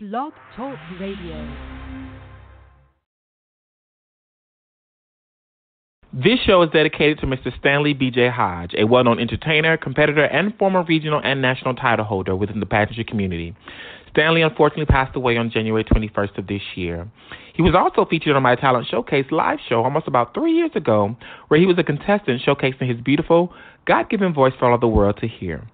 Blog Talk Radio. This show is dedicated to Mr. Stanley B.J. Hodge, a well known entertainer, competitor, and former regional and national title holder within the pageantry community. Stanley unfortunately passed away on January 21st of this year. He was also featured on my Talent Showcase live show almost about three years ago, where he was a contestant showcasing his beautiful, God given voice for all the world to hear.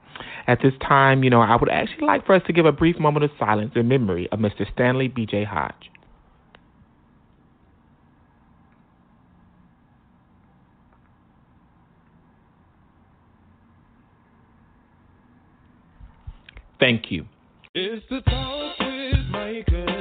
At this time, you know, I would actually like for us to give a brief moment of silence in memory of Mr. Stanley B.J. Hodge. Thank you. It's the talk with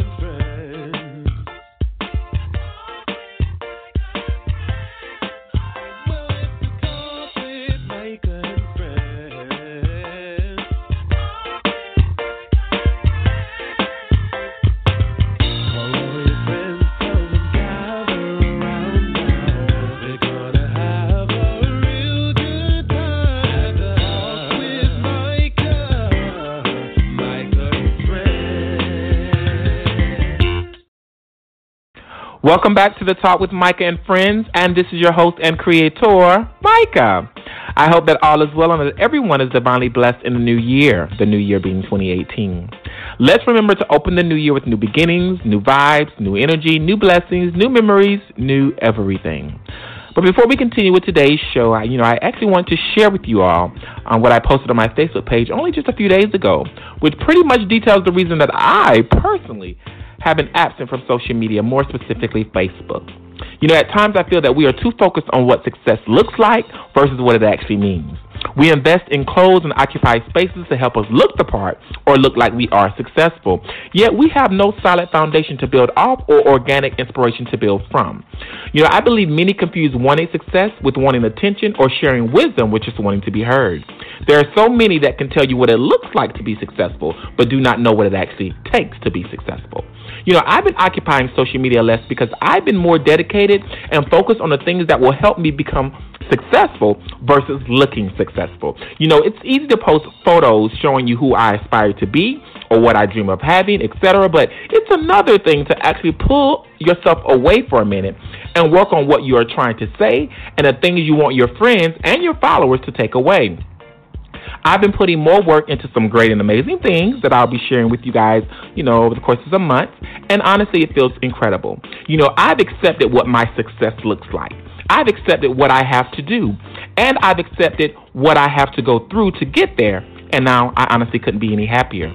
Welcome back to the Talk with Micah and Friends, and this is your host and creator, Micah. I hope that all is well and that everyone is divinely blessed in the new year, the new year being 2018. Let's remember to open the new year with new beginnings, new vibes, new energy, new blessings, new memories, new everything. But before we continue with today's show, I, you know, I actually want to share with you all um, what I posted on my Facebook page only just a few days ago, which pretty much details the reason that I personally have been absent from social media, more specifically Facebook. You know, at times I feel that we are too focused on what success looks like versus what it actually means. We invest in clothes and occupy spaces to help us look the part or look like we are successful. Yet we have no solid foundation to build off or organic inspiration to build from. You know, I believe many confuse wanting success with wanting attention or sharing wisdom with just wanting to be heard. There are so many that can tell you what it looks like to be successful, but do not know what it actually takes to be successful. You know, I've been occupying social media less because I've been more dedicated and focused on the things that will help me become successful versus looking successful. You know, it's easy to post photos showing you who I aspire to be or what I dream of having, etc., but it's another thing to actually pull yourself away for a minute and work on what you are trying to say and the things you want your friends and your followers to take away. I've been putting more work into some great and amazing things that I'll be sharing with you guys, you know, over the course of the month. And honestly, it feels incredible. You know, I've accepted what my success looks like. I've accepted what I have to do. And I've accepted what I have to go through to get there. And now I honestly couldn't be any happier.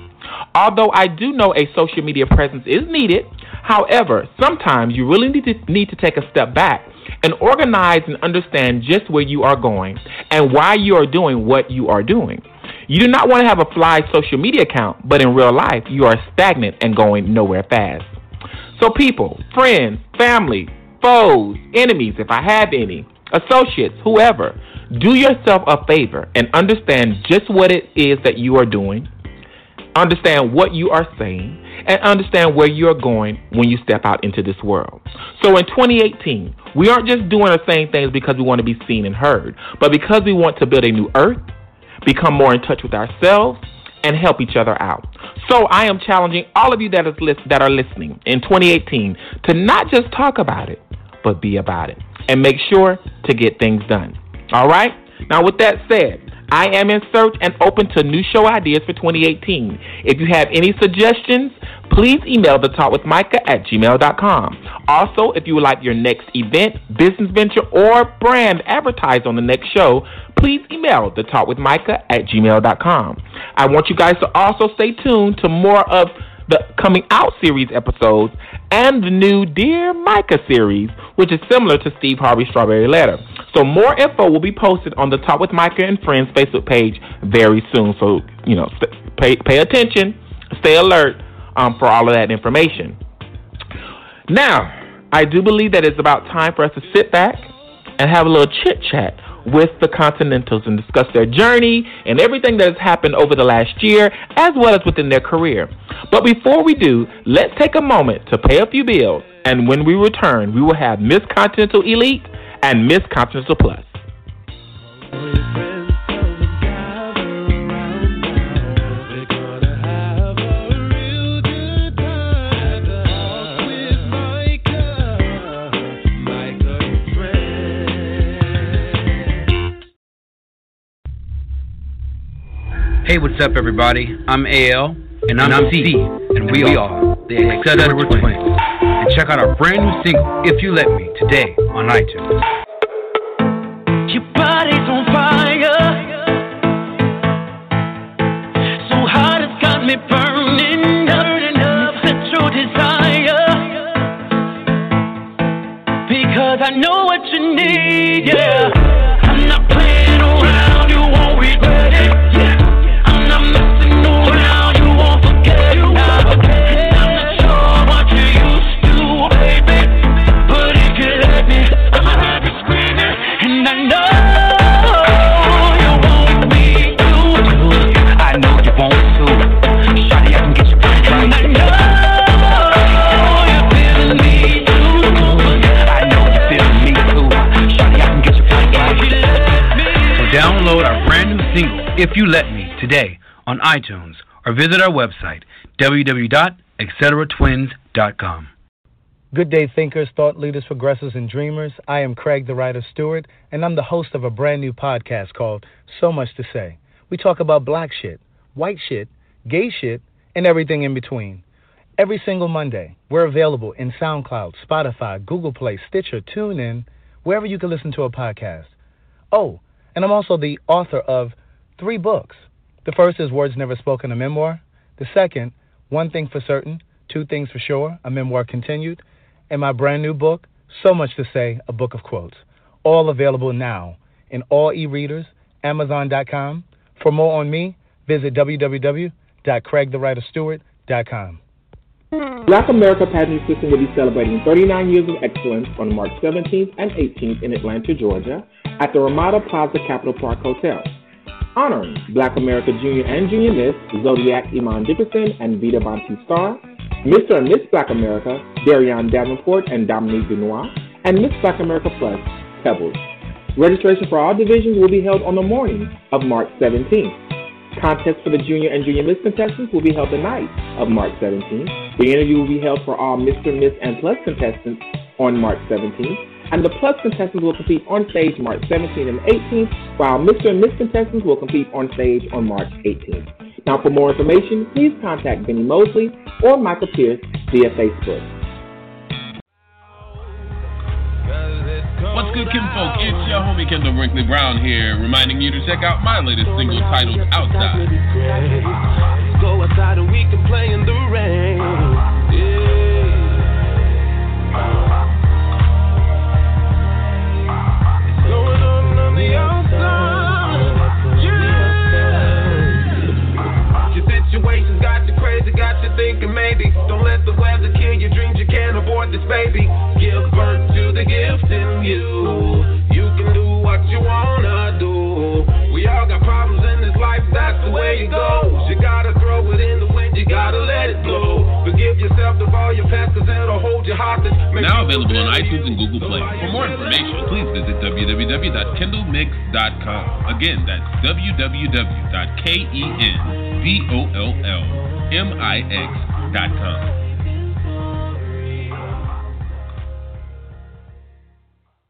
Although I do know a social media presence is needed, however, sometimes you really need to, need to take a step back and organize and understand just where you are going and why you are doing what you are doing. You do not want to have a fly social media account, but in real life, you are stagnant and going nowhere fast. So, people, friends, family, foes, enemies, if I have any, associates, whoever, do yourself a favor and understand just what it is that you are doing, understand what you are saying, and understand where you're going when you step out into this world. So in 2018, we aren't just doing the same things because we want to be seen and heard, but because we want to build a new earth, become more in touch with ourselves, and help each other out. So I am challenging all of you that, is lis- that are listening in 2018 to not just talk about it, but be about it and make sure to get things done. All right? Now, with that said, I am in search and open to new show ideas for 2018. If you have any suggestions, please email the talk with Micah at gmail.com. Also, if you would like your next event, business venture, or brand advertised on the next show, please email the talk with Micah at gmail.com. I want you guys to also stay tuned to more of the coming out series episodes and the new Dear Micah series, which is similar to Steve Harvey's Strawberry Letter. So more info will be posted on the Talk with Micah and Friends Facebook page very soon. So you know, st- pay pay attention, stay alert um, for all of that information. Now, I do believe that it's about time for us to sit back and have a little chit chat with the Continentals and discuss their journey and everything that has happened over the last year, as well as within their career. But before we do, let's take a moment to pay a few bills, and when we return, we will have Miss Continental Elite and Miss Continental Plus. Hey, what's up, everybody? I'm AL. And I'm, and I'm C. And we, and we are the Excel Twins. And check out our brand new single, If You Let Me, today on iTunes. Your body's on fire. So hot it's got me burning desire. Because I know what you need, yeah. If You Let Me, today on iTunes or visit our website, www.etcetratwins.com. Good day, thinkers, thought leaders, progressors, and dreamers. I am Craig, the writer Stewart, and I'm the host of a brand new podcast called So Much to Say. We talk about black shit, white shit, gay shit, and everything in between. Every single Monday, we're available in SoundCloud, Spotify, Google Play, Stitcher, TuneIn, wherever you can listen to a podcast. Oh, and I'm also the author of three books. The first is Words Never Spoken, a memoir. The second, One Thing for Certain, Two Things for Sure, a memoir continued. And my brand new book, So Much to Say, a book of quotes. All available now in all e readers, Amazon.com. For more on me, visit www.craigthewriterstewart.com. Black America Pageant System will be celebrating 39 years of excellence on March 17th and 18th in Atlanta, Georgia, at the Ramada Plaza Capitol Park Hotel. Honoring Black America Junior and Junior Miss Zodiac Iman Dickerson and Vita Bonte Starr, Mr. and Miss Black America Darian Davenport and Dominique Benoit, and Miss Black America Plus Pebbles. Registration for all divisions will be held on the morning of March 17th. Contests for the junior and junior miss contestants will be held the night of March 17th. The interview will be held for all Mr., Miss, and Plus contestants on March 17th. And the Plus contestants will compete on stage March 17th and 18th, while Mr. and Miss contestants will compete on stage on March 18th. Now, for more information, please contact Benny Mosley or Michael Pierce via Facebook. What's good, kinfolk? It's your homie Kendall Brinkley Brown here, reminding you to check out my latest single titled Outside. Go outside and we can play in the rain. You crazy, got you thinking maybe. Don't let the weather kill your dreams, you can't abort this baby. Give birth to the gift in you. You can do what you wanna do. We all got problems in this life, that's the way it goes. You gotta throw it in the wind, you gotta let it blow. Forgive yourself all your cause it'll hold you hostage. Now available on iTunes and Google Play. For more information, please visit www.kendallmix.com. Again, that's www.kendallmix.com.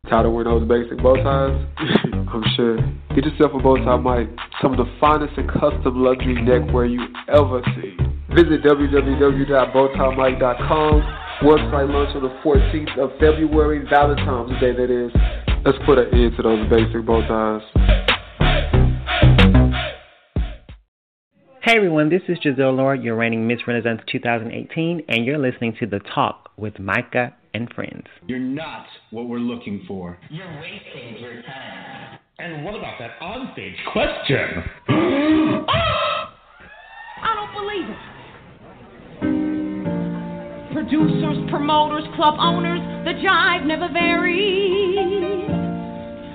Tired of wearing those basic bow ties? I'm sure. Get yourself a bow tie mic. Some of the finest and custom luxury neckwear you ever see. Visit www.bowtiemic.com. Website launch on the 14th of February, Valentine's Day that is. Let's put an end to those basic bow ties. Hey everyone, this is Giselle Lord, your reigning Miss Renaissance 2018, and you're listening to The Talk with Micah and Friends. You're not what we're looking for. You're wasting your time. And what about that onstage question? I don't believe it. Producers, promoters, club owners, the jive never varies.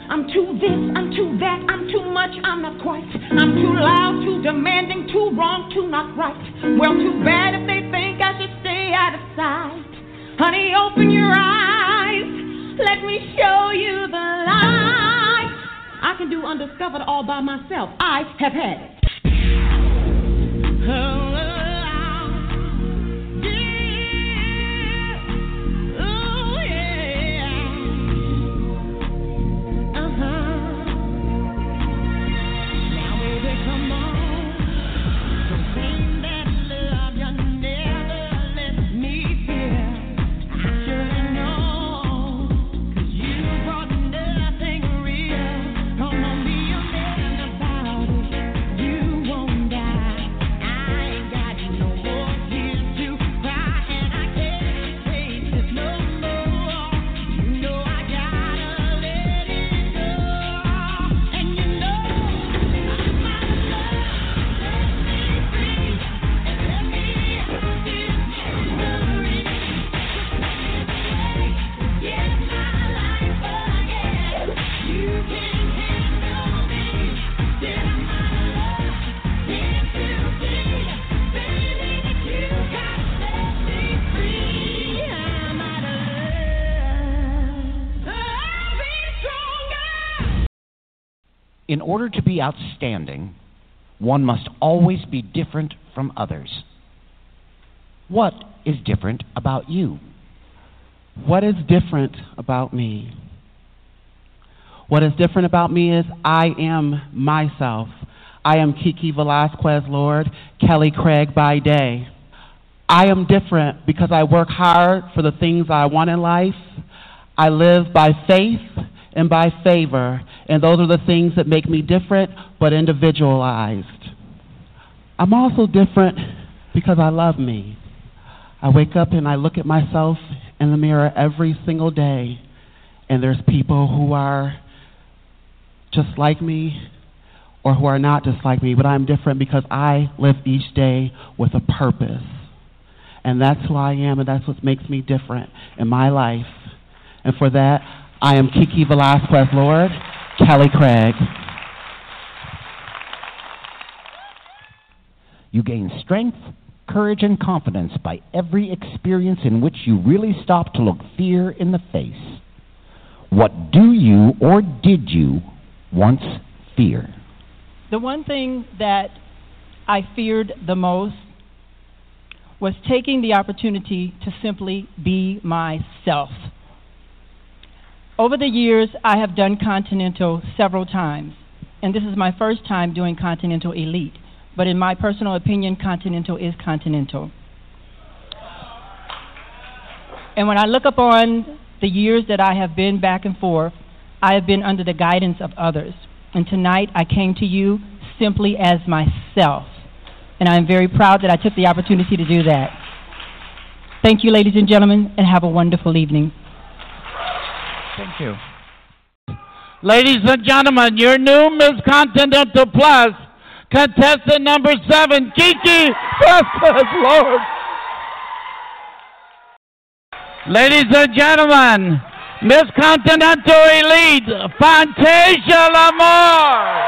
I'm too this, I'm too that, I'm too much, I'm not quite. I'm too loud, too demanding, too wrong, too not right. Well, too bad if they think I should stay out of sight. Open your eyes. Let me show you the light. I can do undiscovered all by myself. I have had it. Oh, In order to be outstanding, one must always be different from others. What is different about you? What is different about me? What is different about me is I am myself. I am KeKe Valasquez, Lord, Kelly Craig by day. I am different because I work hard for the things I want in life. I live by faith and by favor, and those are the things that make me different but individualized. I'm also different because I love me. I wake up and I look at myself in the mirror every single day, and there's people who are just like me or who are not just like me, but I'm different because I live each day with a purpose. And that's who I am, and that's what makes me different in my life. And for that, I am KeKe Valasquez, Lord, Kelly Craig. You gain strength, courage, and confidence by every experience in which you really stop to look fear in the face. What do you or did you once fear? The one thing that I feared the most was taking the opportunity to simply be myself. Over the years, I have done Continental several times, and this is my first time doing Continental Elite. But in my personal opinion, Continental is Continental. And when I look upon the years that I have been back and forth, I have been under the guidance of others. And tonight I came to you simply as myself. And I'm very proud that I took the opportunity to do that. Thank you, ladies and gentlemen, and have a wonderful evening. Thank you. Ladies and gentlemen, your new Miss Continental Plus, contestant number seven, KeKe Valasquez Lord. Ladies and gentlemen, Miss Continental Elite, Fontasia Lamour.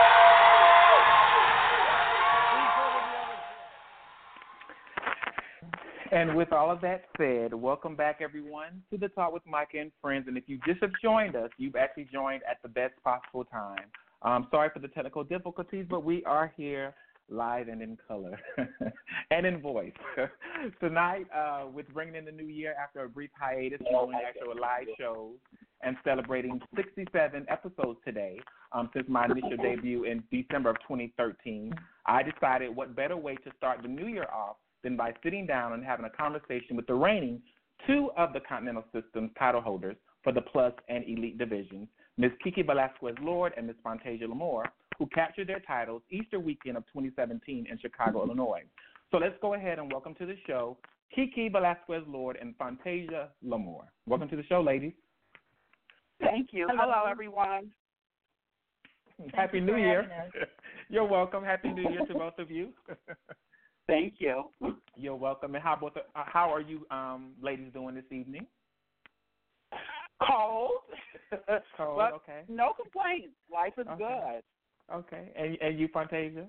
And with all of that said, welcome back everyone to the Talk with Micah and Friends. And if you just have joined us, you've actually joined at the best possible time. Um, sorry for the technical difficulties, but we are here live and in color and in voice. Tonight, uh, with bringing in the new year after a brief hiatus, doing actual live shows and celebrating 67 episodes today um, since my initial debut in December of 2013. I decided what better way to start the new year off than by sitting down and having a conversation with the reigning two of the Continental System's title holders for the Plus and Elite divisions, Ms. KeKe Valasquez Lord and Ms. Fontasia Lamour, who captured their titles Easter weekend of 2017 in Chicago, Illinois. So let's go ahead and welcome to the show KeKe Valasquez Lord and Fontasia Lamour. Welcome to the show, ladies. Thank you. Hello, Hello everyone. Happy New Year. You're welcome. Happy New Year to both of you. Thank you. You're welcome. And how about the, uh, how are you, um, ladies, doing this evening? Cold. Cold. okay. No complaints. Life is Okay. good. Okay. And and you, Fontasia?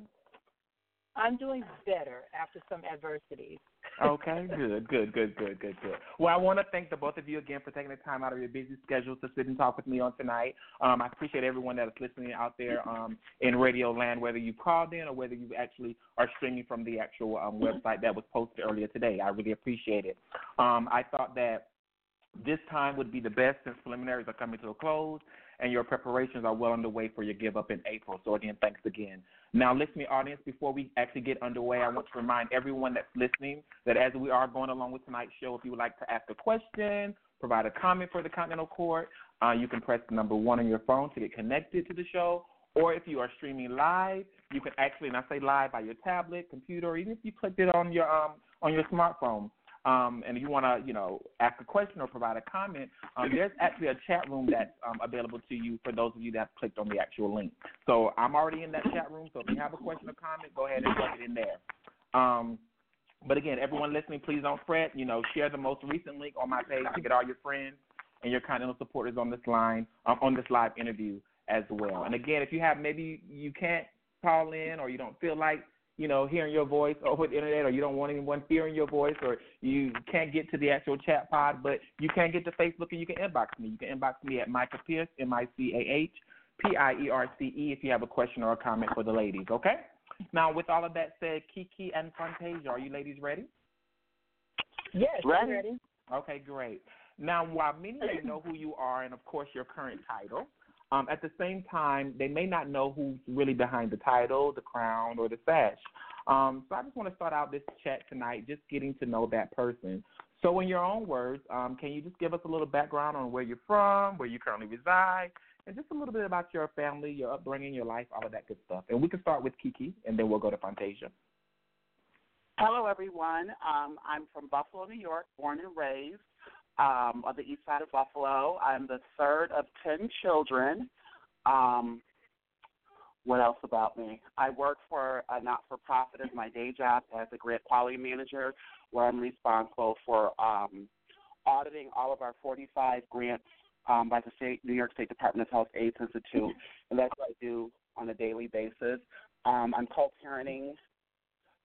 I'm doing better after some adversities. Okay, good, good, good, good, good, good. Well, I want to thank the both of you again for taking the time out of your busy schedules to sit and talk with me on tonight. Um, I appreciate everyone that is listening out there um, in Radio Land, whether you called in or whether you actually are streaming from the actual um, website that was posted earlier today. I really appreciate it. Um, I thought that this time would be the best since preliminaries are coming to a close and your preparations are well underway for your give up in April. So again, thanks again. Now, listening audience, before we actually get underway, I want to remind everyone that's listening that as we are going along with tonight's show, if you would like to ask a question, provide a comment for the Continental Court, uh, you can press the number one on your phone to get connected to the show. Or if you are streaming live, you can actually, and I say live by your tablet, computer, or even if you clicked it on your um, on your smartphone, um, and if you want to, you know, ask a question or provide a comment, um, there's actually a chat room that's um, available to you for those of you that clicked on the actual link. So I'm already in that chat room. So if you have a question or comment, go ahead and plug it in there. Um, but again, everyone listening, please don't fret. You know, share the most recent link on my page to get all your friends and your continental supporters on this line, um, on this live interview as well. And again, if you have maybe you can't call in or you don't feel like you know, hearing your voice over the internet, or you don't want anyone hearing your voice, or you can't get to the actual chat pod, but you can get to Facebook and you can inbox me. You can inbox me at Micah Pierce, M I C A H P I E R C E, if you have a question or a comment for the ladies. Okay. Now, with all of that said, KeKe and Fontasia, are you ladies ready? Yes, Ready. ready. Okay, great. Now, while many of you know who you are and, of course, your current title, um, at the same time, they may not know who's really behind the title, the crown, or the sash. Um, so I just want to start out this chat tonight just getting to know that person. So, in your own words, um, can you just give us a little background on where you're from, where you currently reside, and just a little bit about your family, your upbringing, your life, all of that good stuff? And we can start with KeKe, and then we'll go to Fontasia. Hello, everyone. Um, I'm from Buffalo, New York, born and raised um, on the east side of Buffalo. I'm the third of 10 children. Um, what else about me? I work for a not for profit as my day job as a grant quality manager, where I'm responsible for um, auditing all of our 45 grants um, by the state, New York State Department of Health AIDS Institute, and that's what I do on a daily basis. Um, I'm co-parenting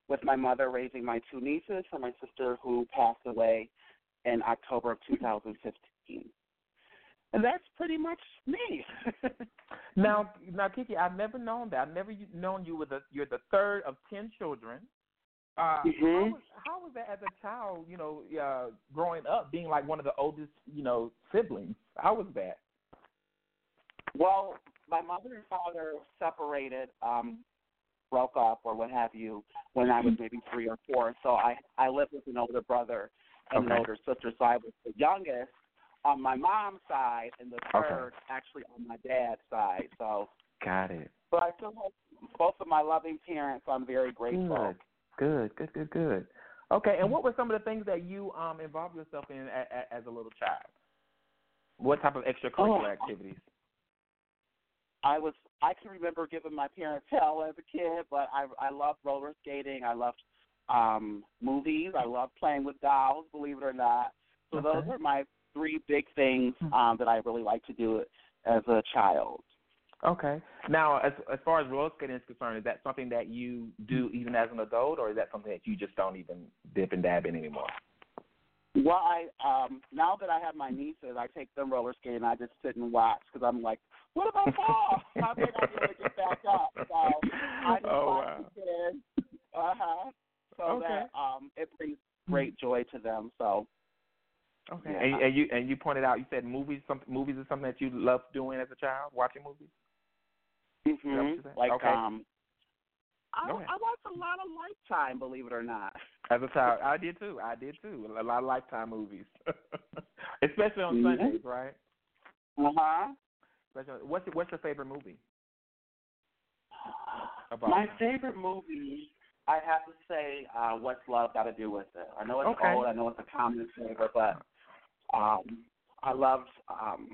with my mother, raising my two nieces for my sister who passed away in October of 2015. And that's pretty much me. Now, now, KeKe, I've never known that. I've never known you with a. You're the third of ten children. Uh, Mhm. how, was, how was that as a child? You know, uh, growing up, being like one of the oldest, you know, siblings. How was that? Well, my mother and father separated, um, broke up or what have you when I was maybe three or four. So I I lived with an older brother and an Okay. older sister. So I was the youngest on my mom's side and the Okay. third actually on my dad's side. So Got it. but I still have both of my loving parents. I'm very grateful. Good, good, good, good, good. Okay, and what were some of the things that you um involved yourself in a, a, as a little child? What type of extracurricular Oh. activities? I was I can remember giving my parents hell as a kid, but I I loved roller skating. I loved um movies. I love playing with dolls, believe it or not. So those are my three big things um that I really like to do as a child. Okay. Now, as as far as roller skating is concerned, is that something that you do even as an adult, or is that something that you just don't even dip and dab in anymore? Well, I um now that I have my nieces, I take them roller skating. And I just sit and watch because I'm like, what if I fall? How can I to get back up? So I just Oh, watch wow. the kids. Uh huh. So Okay. that um it brings great joy to them. So Okay. Yeah. And, and you and you pointed out you said movies. Some movies is something that you loved doing as a child, watching movies. Is that what hmm like okay. um, I Go. I watch a lot of Lifetime, believe it or not. As a child, I did too. I did too. A lot of Lifetime movies, especially on Mhm. Sundays, right? Uh huh. Especially, what's your, what's your favorite movie? About My favorite movie, I have to say, uh, "What's Love Got to Do with It." I know it's Okay. old. I know it's a common favorite, but um, I loved um,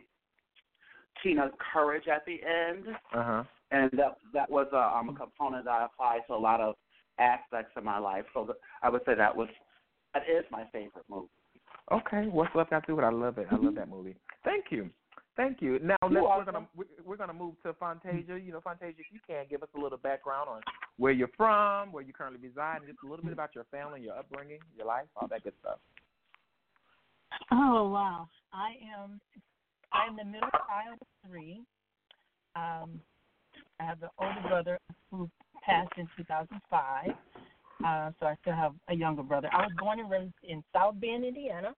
Tina's courage at the end, Uh huh. and that that was a, um, a component that I applied to a lot of aspects of my life. So th- I would say that was that is my favorite movie. Okay. What's left got to do with? it? I love it. I love that movie. Thank you. Thank you. Now let's, You're we're gonna we're, we're gonna move to Fontasia. You know, Fontasia, if you can give us a little background on where you're from, where you currently reside, and just a little bit about your family, your upbringing, your life, all that good stuff. Oh wow! I am. I'm the middle child of three. Um, I have an older brother who passed in 2005. Uh, so I still have a younger brother. I was born and raised in South Bend, Indiana,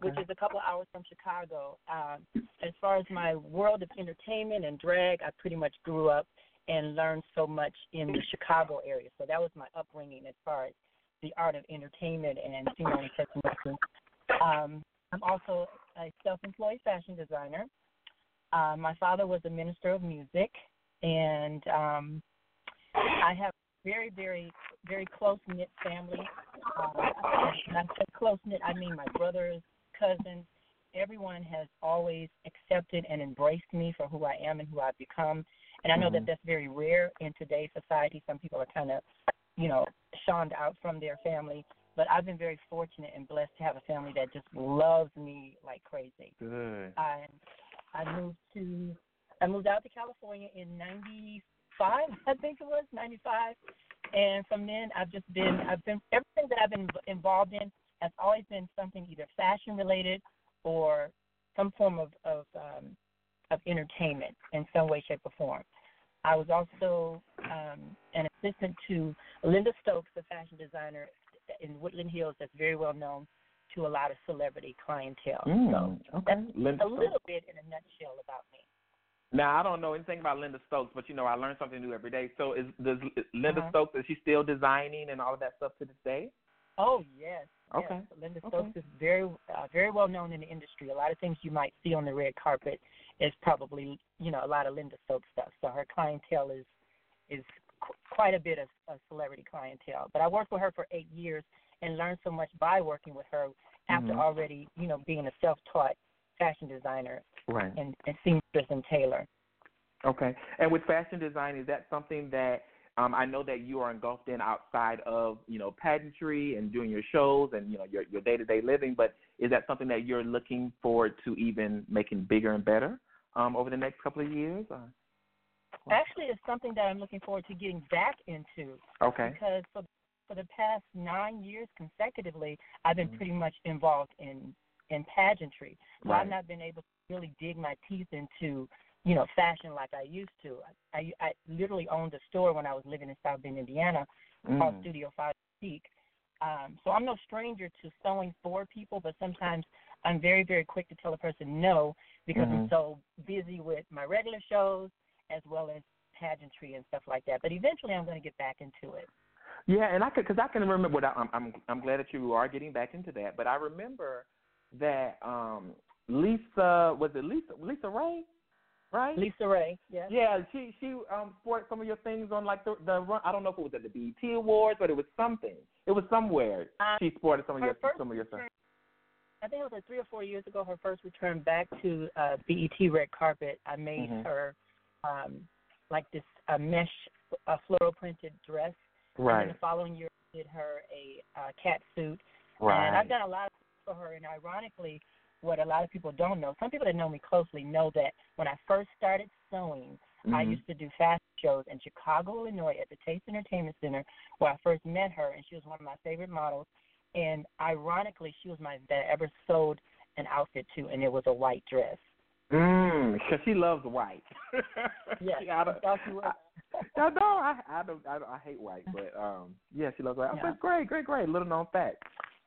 which is a couple of hours from Chicago. Uh, as far as my world of entertainment and drag, I pretty much grew up and learned so much in the Chicago area. So that was my upbringing as far as the art of entertainment and female technology. Um, I'm also a self-employed fashion designer. Uh, my father was a minister of music, and um, I have very, very, very close knit family. Uh, when I say close knit, I mean my brothers, cousins. Everyone has always accepted and embraced me for who I am and who I've become. And I know that Mhm. that's very rare in today's society. Some people are kind of, you know, shunned out from their family. But I've been very fortunate and blessed to have a family that just loves me like crazy. Good. I I moved to I moved out to California in '95, I think it was '95, and from then I've just been I've been everything that I've been involved in has always been something either fashion related or some form of of um, of entertainment in some way, shape, or form. I was also um, an assistant to Linda Stokes, a fashion designer in Woodland Hills that's very well known to a lot of celebrity clientele. Mm, so okay. that's Linda a little bit in a nutshell about me. Now I don't know anything about Linda Stokes, but you know I learn something new every day. So is does Linda Uh-huh. Stokes is she still designing and all of that stuff to this day? Oh yes. Okay. Yes. Linda Stokes is very uh, very well known in the industry. A lot of things you might see on the red carpet is probably you know a lot of Linda Stokes stuff. So her clientele is is qu- quite a bit of, of celebrity clientele. But I worked with her for eight years and learned so much by working with her after Mhm. already you know being a self-taught fashion designer Right. and, and seamstress and tailor. Okay. And with fashion design, is that something that um, I know that you are engulfed in outside of you know pageantry and doing your shows and you know your your day to day living? But is that something that you're looking forward to even making bigger and better um, over the next couple of years? Or? Actually, it's something that I'm looking forward to getting back into. Okay. Because for for the past nine years consecutively, I've been pretty much involved in in pageantry. So Right. I've not been able to really dig my teeth into you know fashion like I used to. I I literally owned a store when I was living in South Bend, Indiana, called Mm. Studio Five Boutique. Um, so I'm no stranger to sewing for people, but sometimes I'm very, very quick to tell a person no because I'm Mhm. so busy with my regular shows as well as pageantry and stuff like that. But eventually, I'm going to get back into it. Yeah, and I could because I can remember what I, I'm I'm I'm glad that you are getting back into that. But I remember that um Lisa was it Lisa LisaRaye, right? LisaRaye, yeah. Yeah, she she um sported some of your things on like the the run. I don't know if it was at the BET Awards, but it was something. It was somewhere. Um, she sported some of your some of your stuff. I think it was like three or four years ago. Her first return back to uh, BET red carpet. I made Mhm. her um, like this a mesh, a floral printed dress. And Right. then the following year, I did her a uh, cat suit. Right. And I've done a lot of for her. And ironically, what a lot of people don't know, some people that know me closely know that when I first started sewing, I Mhm. used to do fashion shows in Chicago, Illinois, at the Taste Entertainment Center, where I first met her, and she was one of my favorite models. And ironically, she was my that I ever sewed an outfit to, and it was a white dress. Mm, because she loves white. Yes, I, don't, I thought you were. I know I I don't I, don't, I hate white, but um yeah, she loves white. I Yeah. said, great, great, great. Little known fact.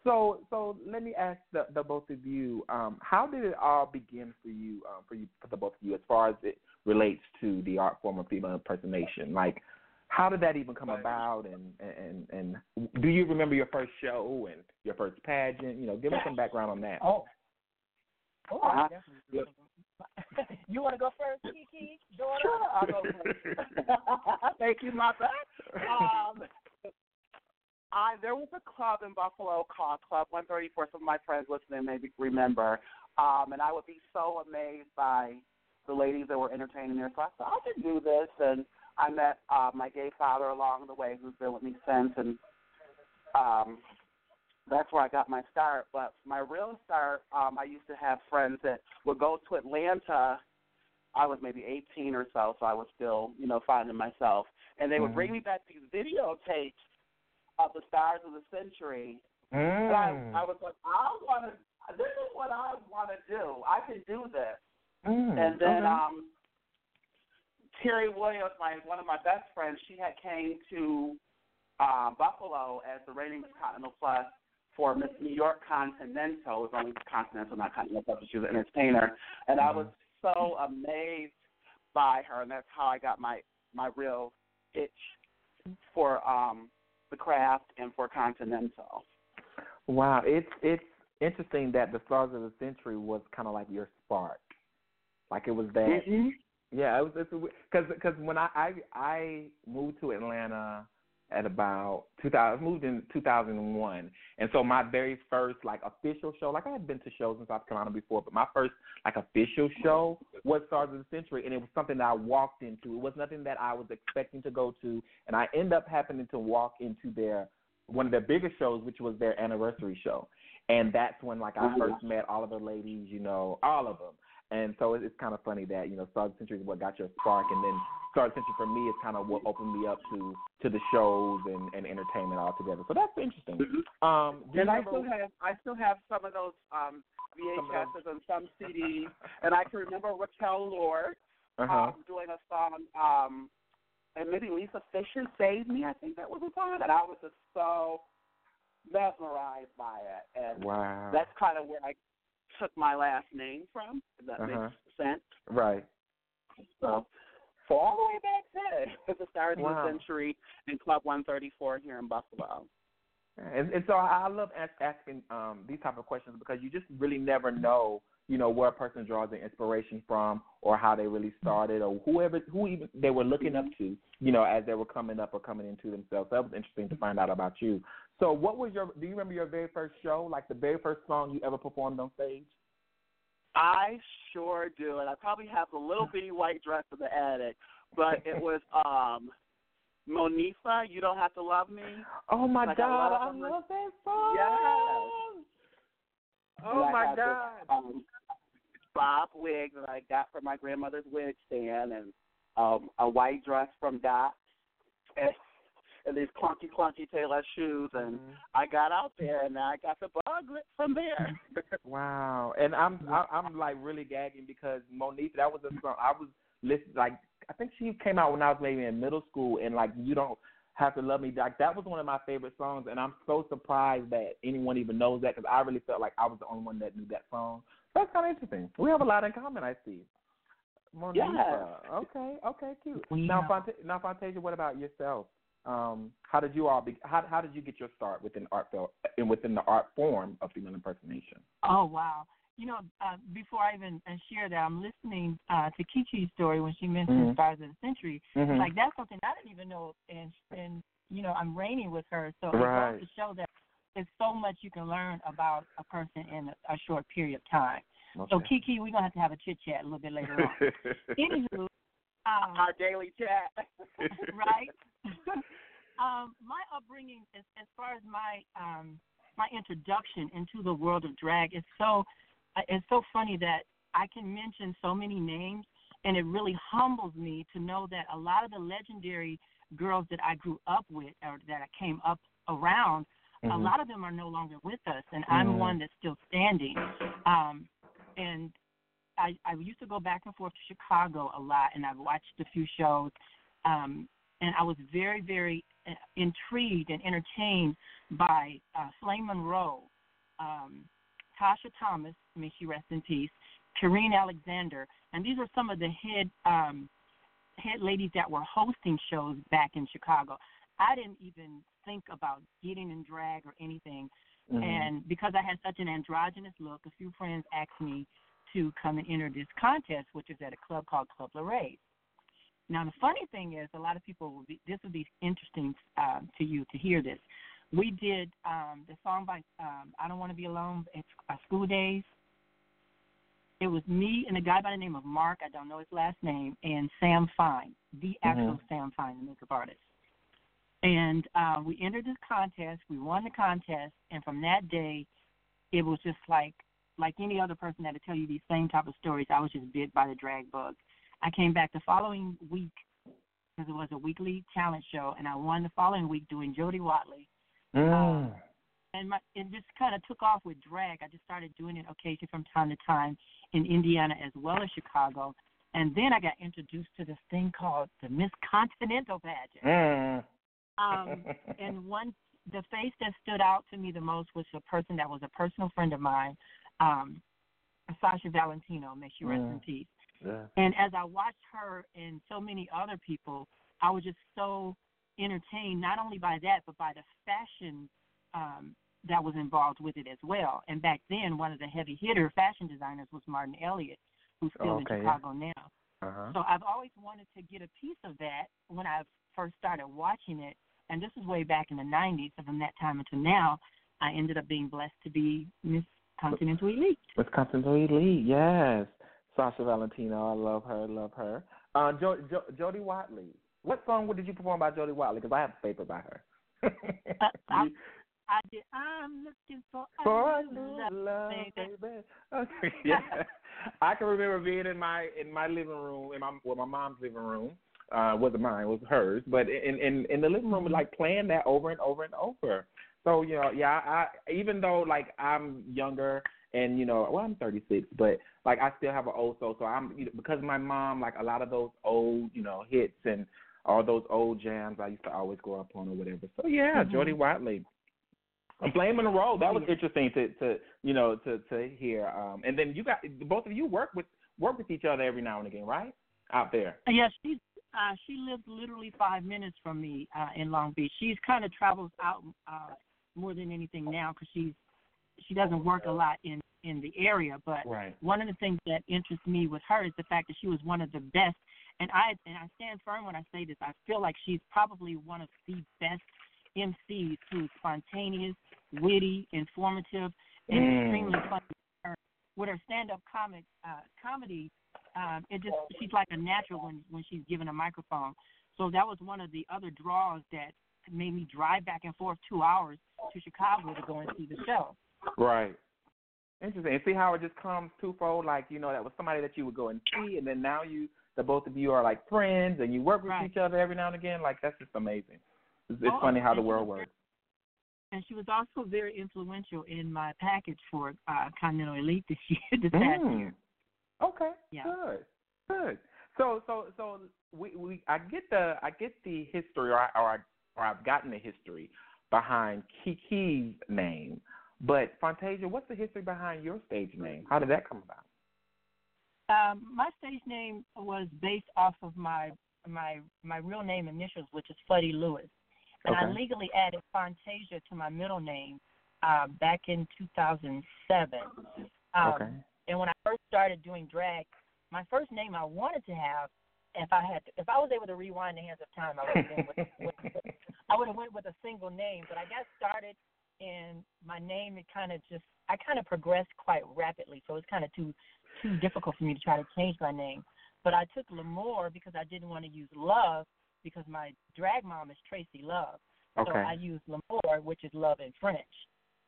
So so let me ask the the both of you, um, how did it all begin for you, um, for you for the both of you as far as it relates to the art form of female impersonation? Like how did that even come about and, and and do you remember your first show and your first pageant? You know, give us some background on that. Oh. Oh, I definitely. you want to go first, KeKe? Daughter? Sure, I'll go first. Thank you, mother. um, I there was a club in Buffalo called Club 134. Some of my friends listening maybe remember, um, and I would be so amazed by the ladies that were entertaining there. So I thought I can do this, and I met uh, my gay father along the way, who's been with me since, and um, that's where I got my start. But my real start, um, I used to have friends that would go to Atlanta. I was maybe 18 or so, so I was still, you know, finding myself. And they would bring me back these videotapes of the stars of the century. And I, Mm. I was like, I want to. This is what I want to do. I can do this. Mm, And then okay. um Terry Williams, my one of my best friends, she had came to uh, Buffalo as the ratings Continental Plus for Miss New York Continental. It was only Continental, not Continental Plus, but she was an entertainer. And I was so amazed by her, and that's how I got my my real itch for um the craft and for Continental. Wow, it's it's interesting that the Stars of the Century was kind of like your spark, like it was that. Mhm. Yeah, it was it's because because when I, I I moved to Atlanta at about 2000, I moved in 2001, and so my very first like official show, like I had been to shows in South Carolina before, but my first like official show was Stars of the Century, and it was something that I walked into. It was nothing that I was expecting to go to, and I end up happening to walk into their one of their biggest shows, which was their anniversary show, and that's when like I Mhm. first met all of the ladies, you know, all of them. And so it's, it's kind of funny that you know Star of the Century is what got your spark, and then Star of the Century for me is kind of what opened me up to to the shows and, and entertainment altogether. So that's interesting. Um, do you and I remember- still have I still have some of those um Some of and some CDs, and I can remember Raquel Lord Uh-huh. um, doing a song. Um, and maybe Lisa Fischer saved me. I think that was a song, and I was just so mesmerized by it. And Wow. that's kind of where I took my last name from. If that Uh-huh. makes sense. right. So, so all the way back then, the Stars of Wow. the Century in Club 134 here in Buffalo. And, and so I I love ask, asking um, these type of questions because you just really never know, you know, where a person draws their inspiration from or how they really started or whoever who even they were looking up to, you know, as they were coming up or coming into themselves. That was interesting to find out about you. So what was your do you remember your very first show, like the very first song you ever performed on stage? I sure do, and I probably have the little bitty white dress in the attic, but it was um Monifa, You Don't Have to Love Me. Oh my Like, God, I I love, that song. Yes. Oh And my had this, God. um, bob wig that I got from my grandmother's wig stand, and um a white dress from Dot, and, and these clunky, clunky Taylor shoes, and Mm-hmm. I got out there, and I got the bug lit from there. Wow, and I'm I, I'm like really gagging because Monique, that was a song I was listening. Like I think she came out when I was maybe in middle school, and like you don't have to love me. Like that was one of my favorite songs, and I'm so surprised that anyone even knows that because I really felt like I was the only one that knew that song. That's kind of interesting. We have a lot in common, I see. Monique, Yeah. okay, okay, cute. We now, know. Fant- now, Fontasia, what about yourself? Um, how did you all be? How how did you get your start within art and within the art form of female impersonation? Oh wow! You know, uh, before I even uh, share that, I'm listening uh, to KeKe's story when she mentioned Mhm. Stars of the Century. Mhm. Like that's something I didn't even know, and and you know, I'm reigning with her, so Right. it goes to show that there's so much you can learn about a person in a, a short period of time. So KeKe, we're gonna have to have a chit chat a little bit later on. Anywho, um, Our daily chat. right? um, my upbringing, as, as far as my um, my introduction into the world of drag, is so uh, it's so funny that I can mention so many names, and it really humbles me to know that a lot of the legendary girls that I grew up with or that I came up around, a Mhm. lot of them are no longer with us, and I'm Mm. one that's still standing. Um, and I, I used to go back and forth to Chicago a lot, and I've watched a few shows. Um, and I was very, very uh, intrigued and entertained by uh, Flame Monroe, um, Tasha Thomas, may she rest in peace, Kareen Alexander, and these are some of the head um, head ladies that were hosting shows back in Chicago. I didn't even think about getting in drag or anything, Mhm. and because I had such an androgynous look, a few friends asked me to come and enter this contest, which is at a club called Club Lorraine. Now, the funny thing is, a lot of people will be. This will be interesting um, to you to hear this. We did um, the song by um, "I Don't Want to Be Alone." It's uh, School Days. It was me and a guy by the name of Mark. I don't know his last name, and Sam Fine, the actual Mhm. Sam Fine, the makeup artist. And uh, we entered this contest. We won the contest, and from that day, it was just like like any other person that'll tell you these same type of stories. I was just bit by the drag bug. I came back the following week because it was a weekly talent show, and I won the following week doing Jody Watley. Mm. And my, it just kind of took off with drag. I just started doing it occasionally from time to time in Indiana as well as Chicago. And then I got introduced to this thing called the Miss Continental pageant. Mm. Um, and one, the face that stood out to me the most was a person that was a personal friend of mine, um, Sasha Valentino. May she rest in Mm. peace. Yeah. And as I watched her and so many other people, I was just so entertained, not only by that, but by the fashion um, that was involved with it as well. And back then, one of the heavy hitter fashion designers was Martin Elliott, who's still Okay, in. Chicago now. Uh-huh. So I've always wanted to get a piece of that when I first started watching it. And this is way back in the 90s. So from that time until now, I ended up being blessed to be Miss Continental Elite. Wisconsin Elite, yes. Sasha Valentino, I love her, love her. Uh, jo- jo- Jody Watley. What song did you perform by Jody Watley? Because I have a paper by her. Uh, I, I did. I'm looking for, For a a new new love, love, baby. baby. Okay, yeah. I can remember being in my in my living room, in my well, my mom's living room. Uh, wasn't mine, it was hers. But in in in the living room, like playing that over and over and over. So you know, yeah, I even though like I'm younger and you know, well, I'm 36, but like I still have an old soul. So I'm you know, because my mom like a lot of those old you know hits and all those old jams I used to always go up on or whatever. So yeah, Mhm. Jody Watley. I'm playing in a role. That was interesting to to you know to to hear. Um, and then you got both of you work with work with each other every now and again, right? Out there. Yes, she's uh, she lives literally five minutes from me uh, in Long Beach. She's kind of travels out uh, more than anything now because she's she doesn't work a lot in in the area. But Right. one of the things that interests me with her is the fact that she was one of the best. And I and I stand firm when I say this. I feel like she's probably one of the best MCs who's spontaneous, witty, informative, and Mm. extremely funny. With her stand-up comic uh, comedy, um, it just she's like a natural when when she's given a microphone. So that was one of the other draws that made me drive back and forth two hours to Chicago to go and see the show. Right. Interesting. And see how it just comes twofold. Like you know, that was somebody that you would go and see, and then now you, the both of you are like friends, and you work with each other every now and again. Like that's just amazing. It's, it's Oh, funny how the world works. And she was also very influential in my package for uh, Continental Elite this year, this past Mm. year. Okay. Yeah. Good. Good. So so so we we I get the I get the history or I, or I, or I've gotten the history behind KeKe's name, but Fontasia, what's the history behind your stage name? How did that come about? Um, my stage name was based off of my my my real name initials, which is Fuddy Lewis, and I legally added Fontasia to my middle name uh, back in 2007. Um, Okay. And when I first started doing drag, my first name I wanted to have, if I had, if I was able to rewind the hands of time, I would have been with, with, I would have went with a single name. But I got started, and my name it kind of just, I kind of progressed quite rapidly, so it's kind of too too difficult for me to try to change my name. But I took Lamour because I didn't want to use Love because my drag mom is Tracy Love. So Okay. I used Lamour, which is love in French.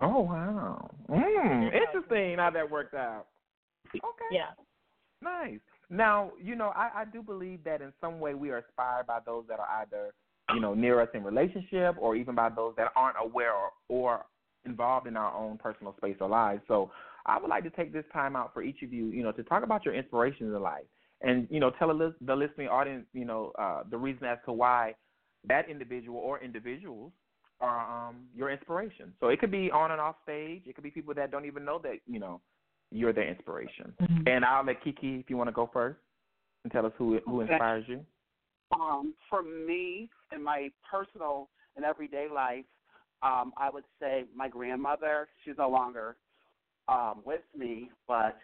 Oh wow. Mm, interesting how that worked out. Okay. Yeah. Nice. Now, you know, I, I do believe that in some way we are inspired by those that are either, you know, near us in relationship or even by those that aren't aware or, or involved in our own personal space or lives. So I would like to take this time out for each of you, you know, to talk about your inspirations in life and, you know, tell a lis- the listening audience, you know, uh, the reason as to why that individual or individuals are um, your inspiration. So it could be on and off stage. It could be people that don't even know that, you know, you're their inspiration. And I'll let KeKe, if you want to go first, and tell us who who Okay. inspires you. Um, for me, in my personal and everyday life, um, I would say my grandmother. She's no longer um, with me, but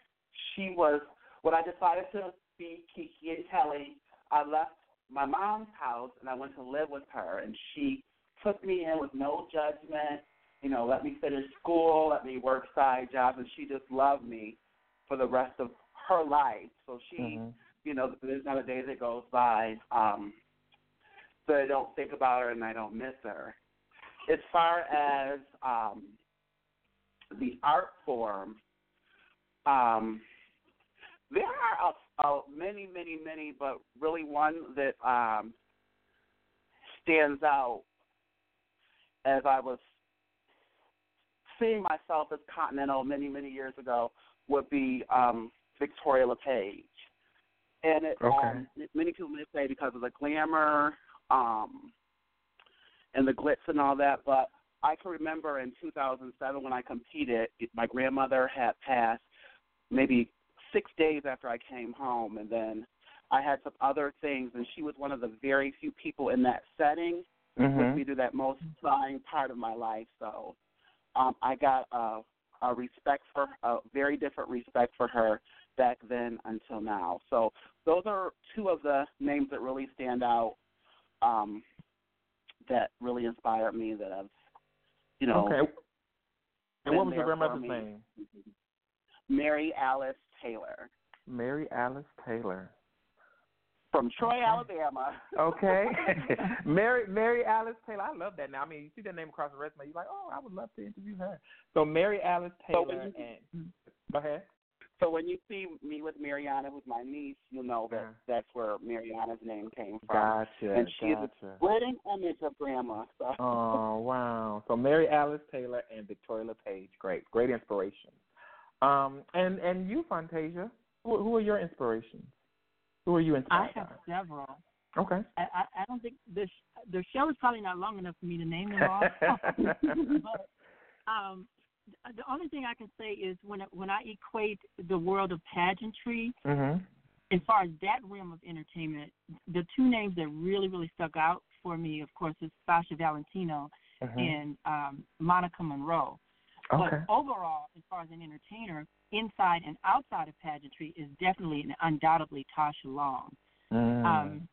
she was when I decided to be KeKe and Kelly. I left my mom's house and I went to live with her, and she took me in with no judgment. You know, let me finish school, let me work side jobs, and she just loved me for the rest of her life. So she you know, there's not a day that goes by um, that I don't think about her and I don't miss her. As far as um, the art form, um, there are a, a many, many, many, but really one that um, stands out as I was seeing myself as Continental many, many years ago would be um, Victoria LePaige. And it, Okay. um, many people may say because of the glamour um, and the glitz and all that, but I can remember in 2007 when I competed, my grandmother had passed maybe six days after I came home, and then I had some other things, and she was one of the very few people in that setting with Mhm. me through that most trying part of my life. So um, I got a, a respect for a very different respect for her back then until now. So those are two of the names that really stand out. Um, that really inspired me. That I've, you know, okay. And what was your grandmother's name? Mary Alice Taylor Mary Alice Taylor. from Troy, Alabama. Okay. Mary Mary Alice Taylor. I love that now. I mean, you see that name across the resume, you're like, oh, I would love to interview her. So Mary Alice Taylor you- and go ahead. So when you see me with Mariana, who's my niece, you'll know that that's where Mariana's name came from. Gotcha, And she is gotcha. a splitting image of Grandma. So. Oh wow! So Mary Alice Taylor and Victoria LePaige, great, great inspiration. Um, and and you, Fontasia, who, who are your inspirations? Who are you inspired? I inspired have several. Okay. I, I, I don't think the sh- the show is probably not long enough for me to name them all. but um, the only thing I can say is when I- when I equate the world of pageantry, Mhm. as far as that realm of entertainment, the two names that really really stuck out for me, of course, is Sasha Valentino Mhm. and um, Monica Monroe. Okay. But overall, as far as an entertainer, inside and outside of pageantry is definitely and undoubtedly Tasha Long. Mm. Um,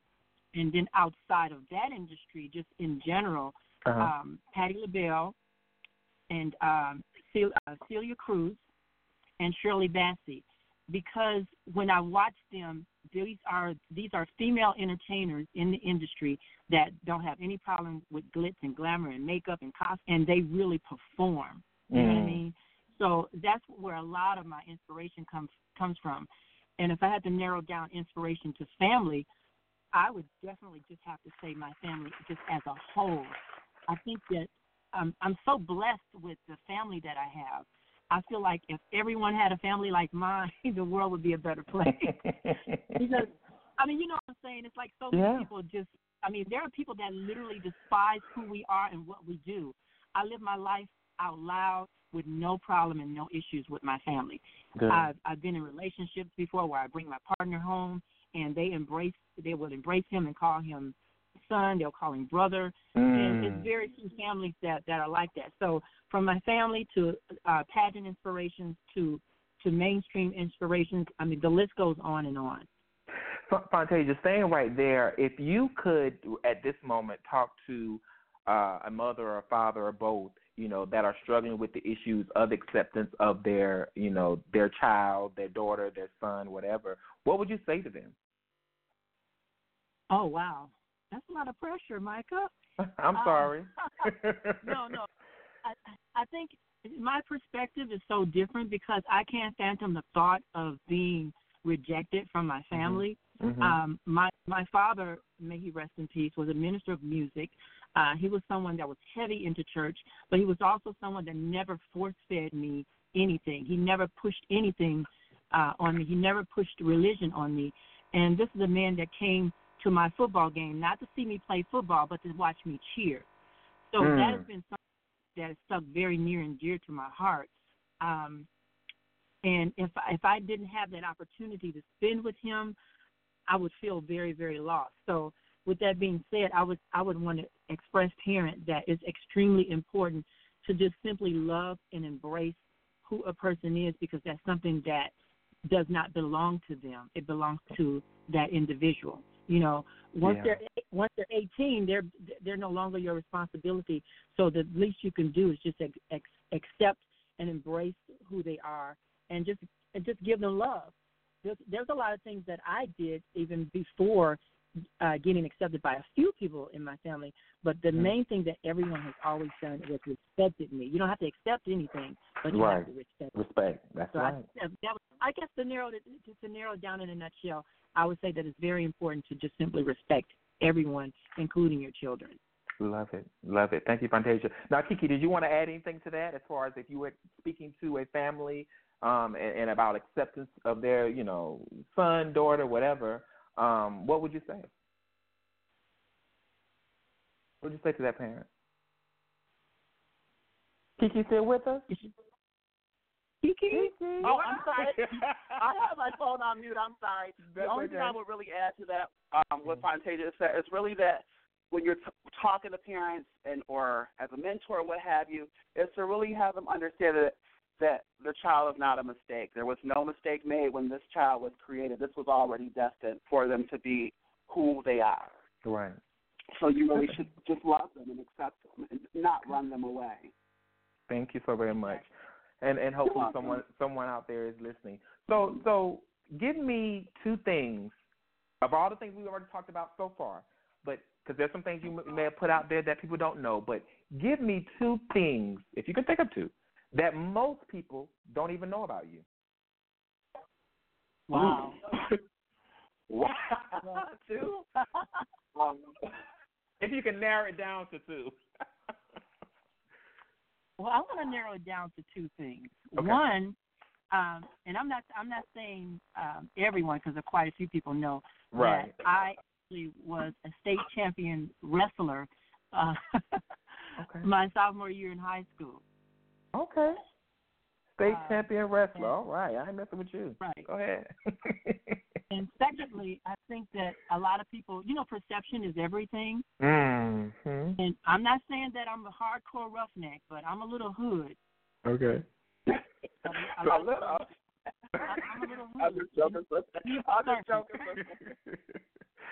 and then outside of that industry, just in general, Uh-huh. um, Patti LaBelle and um, Uh, Celia Cruz and Shirley Bassey. Because when I watch them, these are these are female entertainers in the industry that don't have any problem with glitz and glamour and makeup and costume, and they really perform. You know what I Mm. mean? So that's where a lot of my inspiration comes comes from. And if I had to narrow down inspiration to family, I would definitely just have to say my family just as a whole. I think that um, I'm so blessed with the family that I have. I feel like if everyone had a family like mine, the world would be a better place. because I mean, you know what I'm saying? It's like so many Yeah. people just I mean, there are people that literally despise who we are and what we do. I live my life out loud with no problem and no issues with my family. Good. I've I've been in relationships before where I bring my partner home and they embrace they will embrace him and call him son, they'll call him brother. And it's Mm. very few families that, that are like that. So from my family to uh pageant inspirations to to mainstream inspirations, I mean the list goes on and on. Fa- Fontasia, staying right there, if you could at this moment talk to uh, a mother or a father or both, you know, that are struggling with the issues of acceptance of their, you know, their child, their daughter, their son, whatever, what would you say to them? Oh wow. That's a lot of pressure, Micah. I'm Uh, sorry. no, no. I I think my perspective is so different because I can't fathom the thought of being rejected from my family. Mhm. Um, my my father, may he rest in peace, was a minister of music. Uh, he was someone that was heavy into church, but he was also someone that never force fed me anything. He never pushed anything uh, on me. He never pushed religion on me. And this is a man that came to my football game not to see me play football, but to watch me cheer. So Mm. that has been something that has stuck very near and dear to my heart. Um, and if if I didn't have that opportunity to spend with him, I would feel very very lost. So with that being said, I would I would want to express parent that it's extremely important to just simply love and embrace who a person is because that's something that does not belong to them. It belongs to that individual. You know, once Yeah. they're once they're 18, they're they're no longer your responsibility. So the least you can do is just ex- accept and embrace who they are, and just and just give them love. There's, there's a lot of things that I did even before uh, getting accepted by a few people in my family. But the Mhm. main thing that everyone has always done was respected me. You don't have to accept anything, but you Right. have to respect. me. Respect. That's So right. I, that was, I guess to narrow it to, to narrow down in a nutshell, I would say that it's very important to just simply respect everyone, including your children. Love it. Love it. Thank you, Fontasia. Now, KeKe, did you want to add anything to that as far as if you were speaking to a family um, and, and about acceptance of their, you know, son, daughter, whatever, um, what would you say? What would you say to that parent? KeKe still with us? KeKe? Oh, I'm sorry. I have my phone on mute. I'm sorry. That's the only thing. I would really add to that, um, what Fontasia said, is really that when you're t- talking to parents and or as a mentor, what have you, is to really have them understand that that the child is not a mistake. There was no mistake made when this child was created. This was already destined for them to be who they are. Right. So you really should just love them and accept them and not run them away. Thank you so very much. And and hopefully someone someone out there is listening. So so give me two things of all the things we've already talked about so far, but because there's some things you may have put out there that people don't know, but give me two things, if you can think of two, that most people don't even know about you. Wow. wow. two. Um, if you can narrow it down to two. Well, I want to narrow it down to two things. Okay. One, um, and I'm not I'm not saying um, everyone because quite a few people know Right. that I actually was a state champion wrestler uh, my sophomore year in high school. Okay. State Uh, champion wrestler. All right. I ain't messing with you. Right. Go ahead. And secondly, I think that a lot of people, you know, perception is everything. mm-hmm. And I'm not saying that I'm a hardcore roughneck, but I'm a little hood. Okay. I'm a little, I'm a little hood. I'm just joking. She's I'm just joking.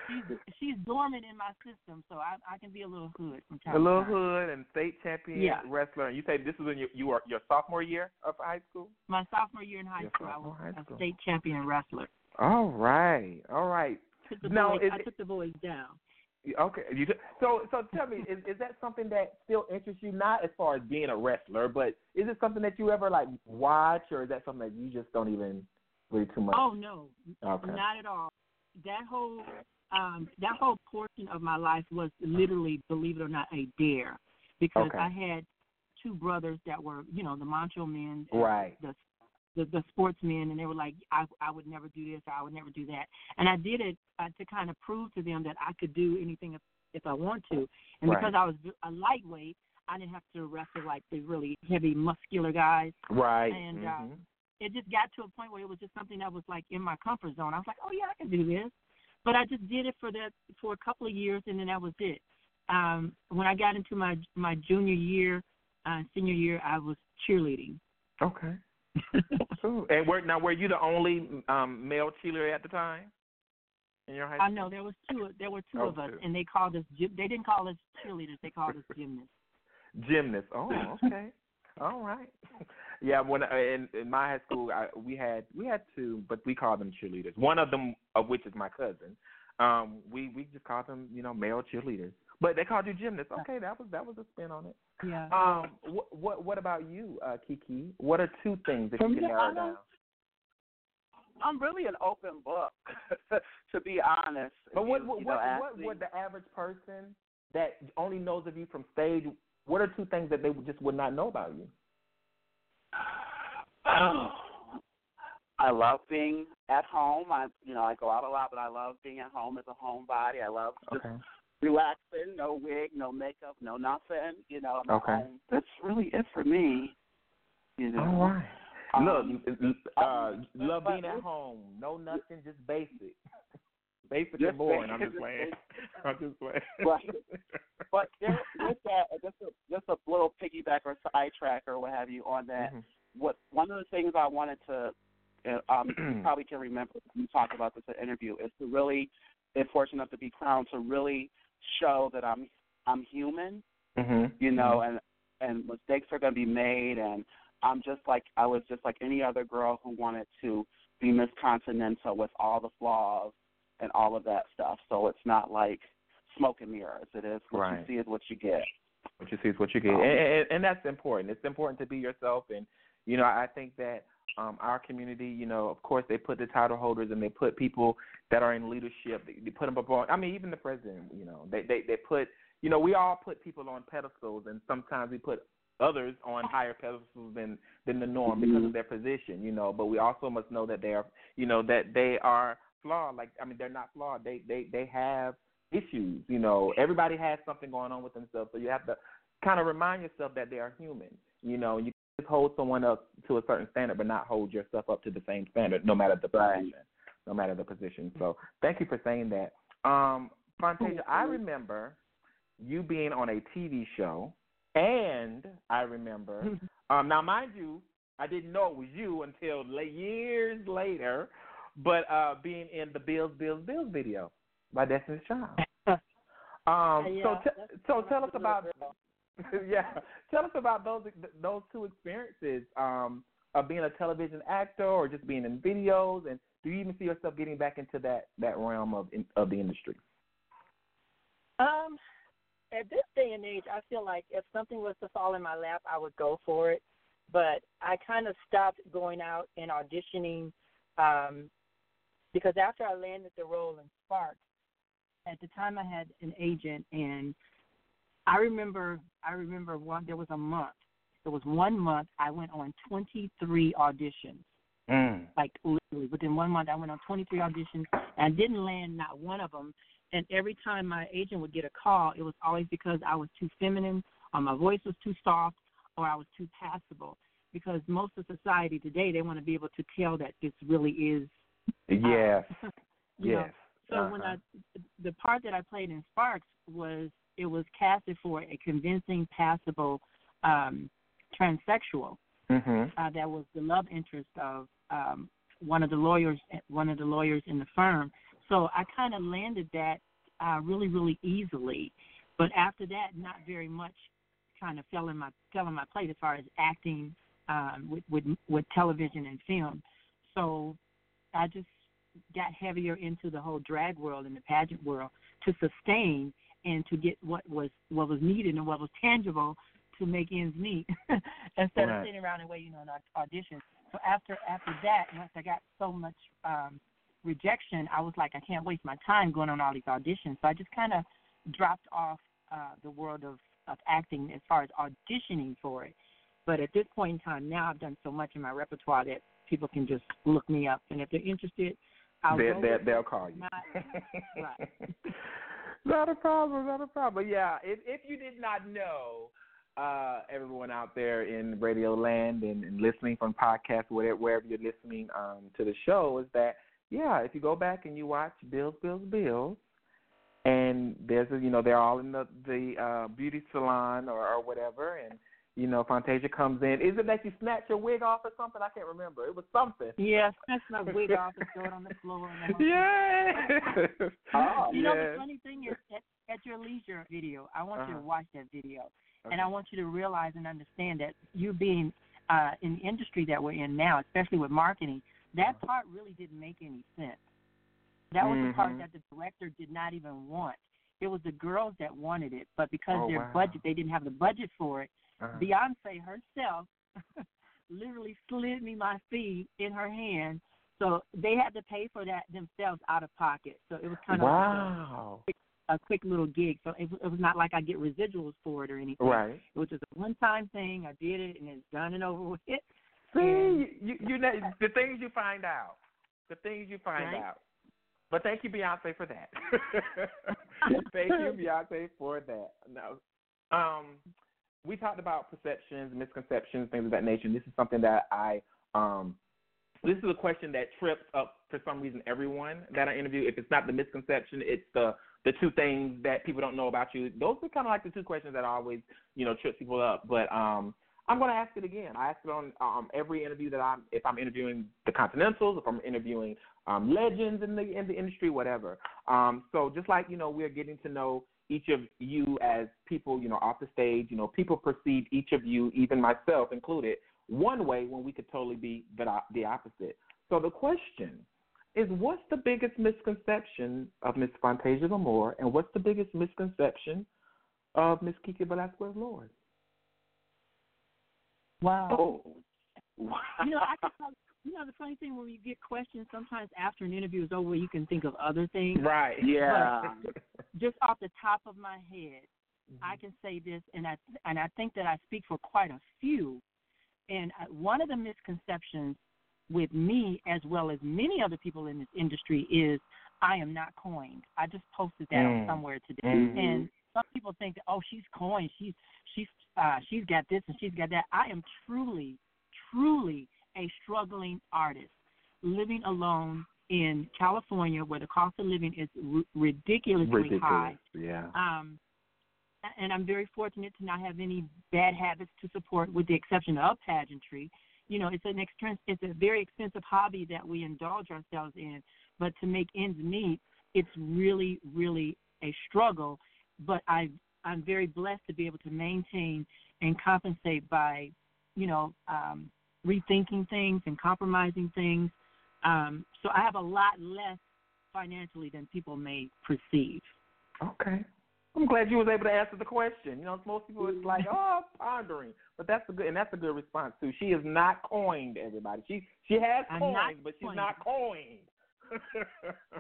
She's, she's dormant in my system, so I, I can be a little hood from time A little time. hood and state champion Yeah. wrestler. And you say this was in your you were your sophomore year of high school? My sophomore year in high Your school, I was sophomore high a state champion wrestler. All right. All right. Took the Now, boys, is I it- took the boys down. Okay. You, so so tell me, is is that something that still interests you? Not as far as being a wrestler, but is it something that you ever like watch, or is that something that you just don't even really too much? Oh no, Okay. not at all. That whole um that whole portion of my life was literally, believe it or not, a dare because Okay. I had two brothers that were, you know, the macho men, Right. The the, the sportsmen, and they were like, I I would never do this, I would never do that, and I did it uh, to kind of prove to them that I could do anything if if I want to, and Right. because I was a lightweight, I didn't have to wrestle like the really heavy, muscular guys. Right. And Mhm. uh, it just got to a point where it was just something that was like in my comfort zone. I was like, oh yeah, I can do this. But I just did it for that for a couple of years, and then that was it. Um, when I got into my my junior year, uh, senior year, I was cheerleading. Okay. And were now were you the only um male cheerleader at the time in your high school? I know there was two. There were two Oh, of us, two. and they called us. They didn't call us cheerleaders. They called us gymnasts. gymnasts. Oh, okay. All right. Yeah, when uh, in, in my high school, I, we had we had two, but we called them cheerleaders. One of them, of which is my cousin. Um, we we just called them, you know, male cheerleaders. But they called you gymnast. Okay, that was that was a spin on it. Yeah. Um, what what what about you, uh, KeKe? What are two things that you can narrow down? I'm really an open book, to be honest. But what You- what you know, ask what would the average person that only knows of you from stage? What are two things that they just would not know about you? Oh, I love being at home. I, you know, I go out a lot, but I love being at home as a homebody. I love just Okay. Relaxing, no wig, no makeup, no nothing. You know, I'm Okay. home. That's really it for me. You know. All right. Um, Look, uh, love being at home. No nothing, just basic. Basic Just and boring. I'm just playing. I'm just playing. Right. But there, with that, just a, just a little piggyback or sidetrack or what have you on that. Mm-hmm. What one of the things I wanted to, uh, um, you probably can remember we talked about this in the interview is to really, if fortunate enough to be crowned, to really show that I'm I'm human, Mm-hmm. you know, and and mistakes are going to be made, and I'm just like I was just like any other girl who wanted to be Miss Continental with all the flaws and all of that stuff. So it's not like smoke and mirrors. It is what Right. you see is what you get. What you see is what you get, Um, and, and, and that's important. It's important to be yourself, and you know, I think that um, our community, you know, of course, they put the title holders and they put people that are in leadership. They, they put them up on. I mean, even the president, you know, they they they put, you know, we all put people on pedestals, and sometimes we put others on higher pedestals than than the norm because of their position, you know. But we also must know that they are, you know, that they are flawed. Like I mean, they're not flawed. They they they have issues. You know, everybody has something going on with themselves, so you have to kind of remind yourself that they are human. You know, you hold someone up to a certain standard, but not hold yourself up to the same standard, no matter the position, no matter the position. So, thank you for saying that. Um, Fontasia, I remember you being on a TV show, and I remember. um, now, mind you, I didn't know it was you until years later, but uh, being in the Bills, Bills, Bills video by Destiny's Child. Um, so, t- so tell us about yeah, tell us about those those two experiences um, of being a television actor or just being in videos, and do you even see yourself getting back into that that realm of of the industry? Um, at this day and age, I feel like if something was to fall in my lap, I would go for it. But I kind of stopped going out and auditioning um, because after I landed the role in Sparks, at the time I had an agent, and I remember I remember one there was a month. There was one month I went on 23 auditions. Mm. Like literally within one month, I went on 23 auditions, and I didn't land not one of them. And every time my agent would get a call, it was always because I was too feminine, or my voice was too soft, or I was too passable. Because most of society today, they want to be able to tell that this really is. Yes. you know. yes. So when I, the part that I played in Sparks was it was casted for a convincing, passable um, transsexual Mhm. uh, that was the love interest of um, one of the lawyers, one of the lawyers in the firm. So I kind of landed that uh, really, really easily. But after that, not very much kind of fell in my fell in my plate as far as acting um, with, with with television and film. So I just got heavier into the whole drag world and the pageant world to sustain and to get what was what was needed and what was tangible to make ends meet instead Right. of sitting around and waiting on au- auditions. So after after that, once I got so much um, rejection, I was like, I can't waste my time going on all these auditions. So I just kind of dropped off uh, the world of of acting as far as auditioning for it. But at this point in time, now I've done so much in my repertoire that people can just look me up, and if they're interested, I'll they, go they, they'll call you. Not- right. not a problem, not a problem. Yeah, if if you did not know, uh, everyone out there in Radio Land and, and listening from podcasts, whatever wherever you're listening um, to the show, is that yeah, if you go back and you watch Bills, Bills, Bills, and there's a, you know they're all in the the uh, beauty salon or, or whatever, and you know Fontasia comes in. Is it that you snatch your wig off or something? I can't remember. It was something. Yeah, snatch my wig off and throw it on the floor. And Yeah. oh, you know the funny thing is, at, at your leisure video, I want you Uh-huh. to watch that video, and I want you to realize and understand that you being uh, in the industry that we're in now, especially with marketing, that Uh-huh. part really didn't make any sense. That was the part Mhm. that the director did not even want. It was the girls that wanted it, but because Oh, their wow. budget, they didn't have the budget for it. Uh-huh. Beyonce herself literally slid me my fee in her hand, so they had to pay for that themselves out of pocket. So it was kind of Wow. like a, a quick little gig. So it, was- it was not like I get residuals for it or anything. Right. It was just a one-time thing. I did it, and it's done and over with. See, And- you, you, know, the things you find out, the things you find Right. out. But thank you, Beyonce, for that. thank you, Beyonce, for that. Now, um, we talked about perceptions, misconceptions, things of that nature. This is something that I, um, this is a question that trips up for some reason everyone that I interview. If it's not the misconception, it's the the two things that people don't know about you. Those are kind of like the two questions that always, you know, trips people up. But um, I'm going to ask it again. I ask it on um, every interview that I'm, if I'm interviewing the Continentals, if I'm interviewing um, legends in the in the industry, whatever. Um, so just like you know, we're getting to know each of you as people, you know, off the stage. You know, people perceive each of you, even myself included, one way when we could totally be the the opposite. So the question is, what's the biggest misconception of Miss Fontasia Lamour, and what's the biggest misconception of Miss KeKe Valasquez Lord? Wow. Oh. you know, I can tell, you know the funny thing when you get questions sometimes after an interview is over, you can think of other things. Right. Yeah. Just off the top of my head, I can say this, and I and I think that I speak for quite a few. And I- one of the misconceptions with me, as well as many other people in this industry, is I am not coined. I just posted that Mm. on somewhere today, Mhm. and some people think that oh, she's coined, she's she's uh, she's got this and she's got that. I am truly, truly a struggling artist, living alone in California, where the cost of living is r- ridiculously Ridiculous. high. Yeah. Um, and I'm very fortunate to not have any bad habits to support, with the exception of pageantry. You know, it's an expense, it's a very expensive hobby that we indulge ourselves in, but to make ends meet, it's really, really a struggle. But I, I'm very blessed to be able to maintain and compensate by, you know, um, rethinking things and compromising things. Um, so I have a lot less financially than people may perceive. Okay. I'm glad you was able to answer the question. You know, most people it's like, oh, pondering, but that's a good and that's a good response too. She is not coined, everybody. She she has coins, but she's coined. not coined.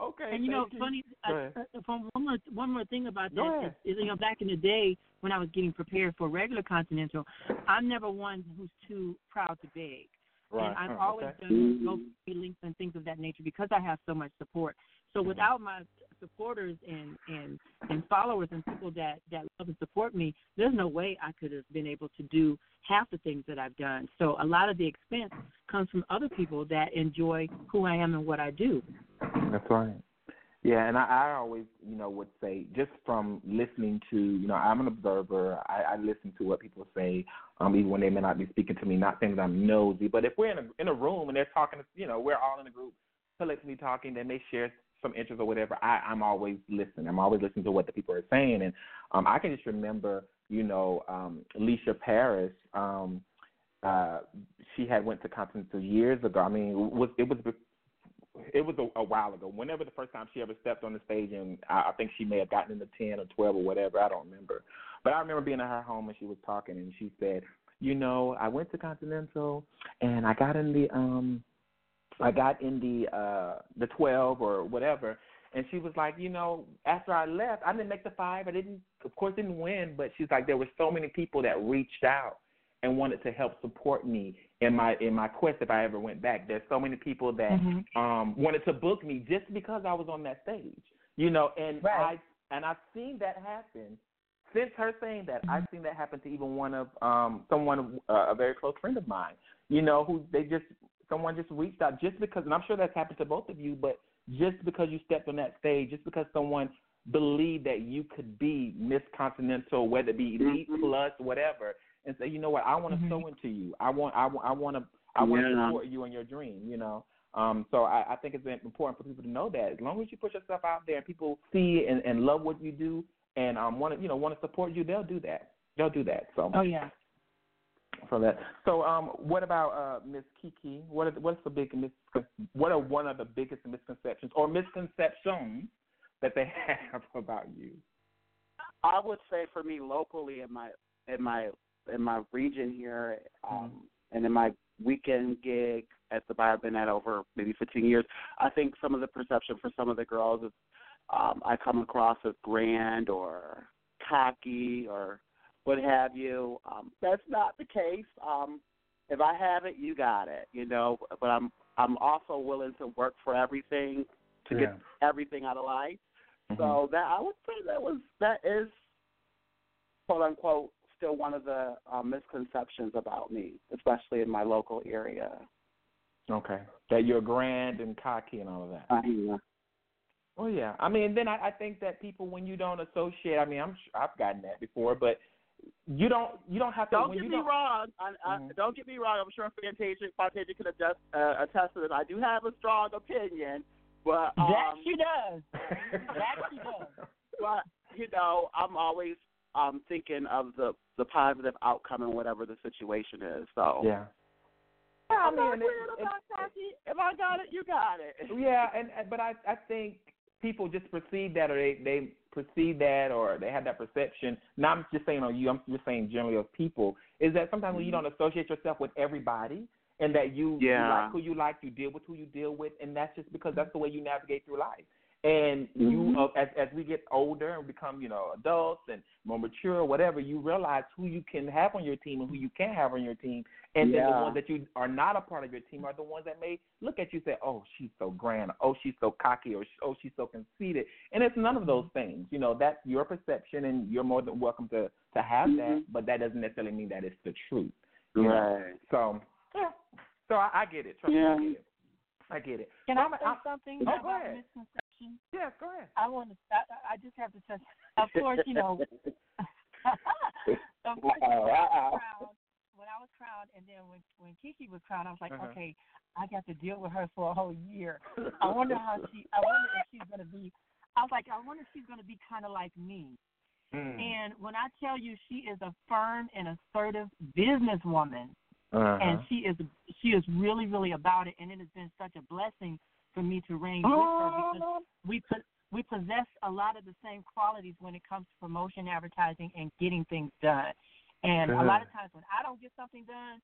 okay. And you know, thank funny. Go Uh, uh, from one more one more thing about Go that ahead. is, you know, back in the day when I was getting prepared for regular Continental, I'm never one who's too proud to beg. Right. And I've Oh, always okay. done GoFundMe links and things of that nature because I have so much support. So without my supporters and and and followers and people that that love and support me, there's no way I could have been able to do half the things that I've done. So a lot of the expense comes from other people that enjoy who I am and what I do. That's right. Yeah, and I, I always, you know, would say just from listening to, you know, I'm an observer. I, I listen to what people say, um, even when they may not be speaking to me. Not saying that I'm nosy, but if we're in a in a room and they're talking, you know, we're all in a group, collectively talking, they may share some interest or whatever. I, I'm always listening. I'm always listening to what the people are saying, and um, I can just remember, you know, um, Alicia Paris. Um, uh, she had went to Continental years ago. I mean, it was it was it was a, a while ago. Whenever the first time she ever stepped on the stage, and I, I think she may have gotten in the ten or twelve or whatever. I don't remember, but I remember being at her home and she was talking, and she said, "You know, I went to Continental, and I got in the um, I got in the uh the twelve or whatever." And she was like, you know, after I left, I didn't make the five. I didn't, of course, didn't win. But she's like, there were so many people that reached out and wanted to help support me in my in my quest if I ever went back. There's so many people that Mhm. um wanted to book me just because I was on that stage. You know, and Right. I and I've seen that happen. Since her saying that, I've seen that happen to even one of um someone uh, a very close friend of mine. You know, who they just someone just reached out just because and I'm sure that's happened to both of you, but just because you stepped on that stage, just because someone believed that you could be Miss Continental, whether it be elite plus whatever, and say, you know what, I want to sow into you. I want, I want, I want to, I want to Yeah. support you in your dream. You know, um, so I, I think it's important for people to know that as long as you put yourself out there and people see and, and love what you do and um want to, you know, want to support you, they'll do that. They'll do that. So Oh yeah. For that. So, um, what about uh, Miss KeKe? What are what's the big mis- what are one of the biggest misconceptions or misconceptions that they have about you? I would say for me locally in my in my in my region here, um, and in my weekend gig at the bar I've been at over maybe 15 years, I think some of the perception for some of the girls is um, I come across as grand or cocky or what have you. Um, that's not the case. Um, if I have it, you got it. You know, but I'm I'm also willing to work for everything to get everything out of life. So that I would say that was that is quote unquote still one of the um, misconceptions about me, especially in my local area. Okay, that you're grand and cocky and all of that. Uh, yeah. Oh yeah, I mean, then I, I think that people when you don't associate, I mean, I'm sure I've gotten that before, but you don't you don't have to. Don't when get you me don't, wrong. I, I, don't get me wrong. I'm sure Fontasia, Fontasia could adjust, uh, attest to this. I do have a strong opinion, but um, that she does. that she does. but you know, I'm always um thinking of the the positive outcome in whatever the situation is. So Yeah. I'm I not mean, weird, it- I'm not. If I got it, you got it. Yeah, and and- but I I think people just perceive that or they they perceive that or they have that perception. Not I'm just saying on you. I'm just saying generally of people is that sometimes when you mm-hmm. don't associate yourself with everybody and that you, you like who you like, you deal with who you deal with, and that's just because mm-hmm. that's the way you navigate through life. And you, Mhm. uh, as as we get older and become, you know, adults and more mature or whatever, you realize who you can have on your team and who you can't have on your team, and then the ones that you are not a part of your team are the ones that may look at you and say, "Oh, she's so grand," "Oh, she's so cocky," or "Oh, she's so conceited." And it's none of those things. You know, that's your perception, and you're more than welcome to to have that. But that doesn't necessarily mean that it's the truth. you know? Right. So, yeah. So I, I get it. Trust Yeah. me, I get it. I get it. Can Well, I say I'm- something Oh, go about ahead. misconceptions? Yes, go ahead. I want to. I, I just have to say, of course, you know. of course, when I was crowned, when I was crowned, and then when when KeKe was crowned, I was like, Uh-huh. okay, I got to deal with her for a whole year. I wonder how she. I wonder if she's gonna be. I was like, I wonder if she's gonna be kind of like me. Mm. And when I tell you, she is a firm and assertive businesswoman, Uh-huh. and she is she is really really about it and it has been such a blessing for me to reign with her because we put we possess a lot of the same qualities when it comes to promotion advertising and getting things done and a lot of times when i don't get something done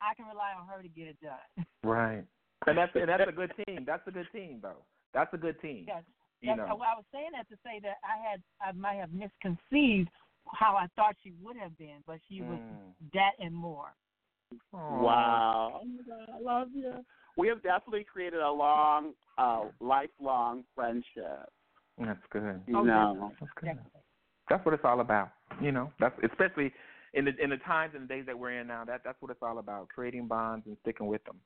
i can rely on her to get it done Right. And that's and that's a good team. That's a good team, though. That's a good team. Yes. You know. well, I was saying that to say that I had I might have misconceived how I thought she would have been, but she was Mm. that and more. Wow. Oh my God, I love you. We have definitely created a long, uh, lifelong friendship. That's good. You know. That's good. That's what it's all about. You know, that's especially in the in the times and the days that we're in now. That that's what it's all about: creating bonds and sticking with them.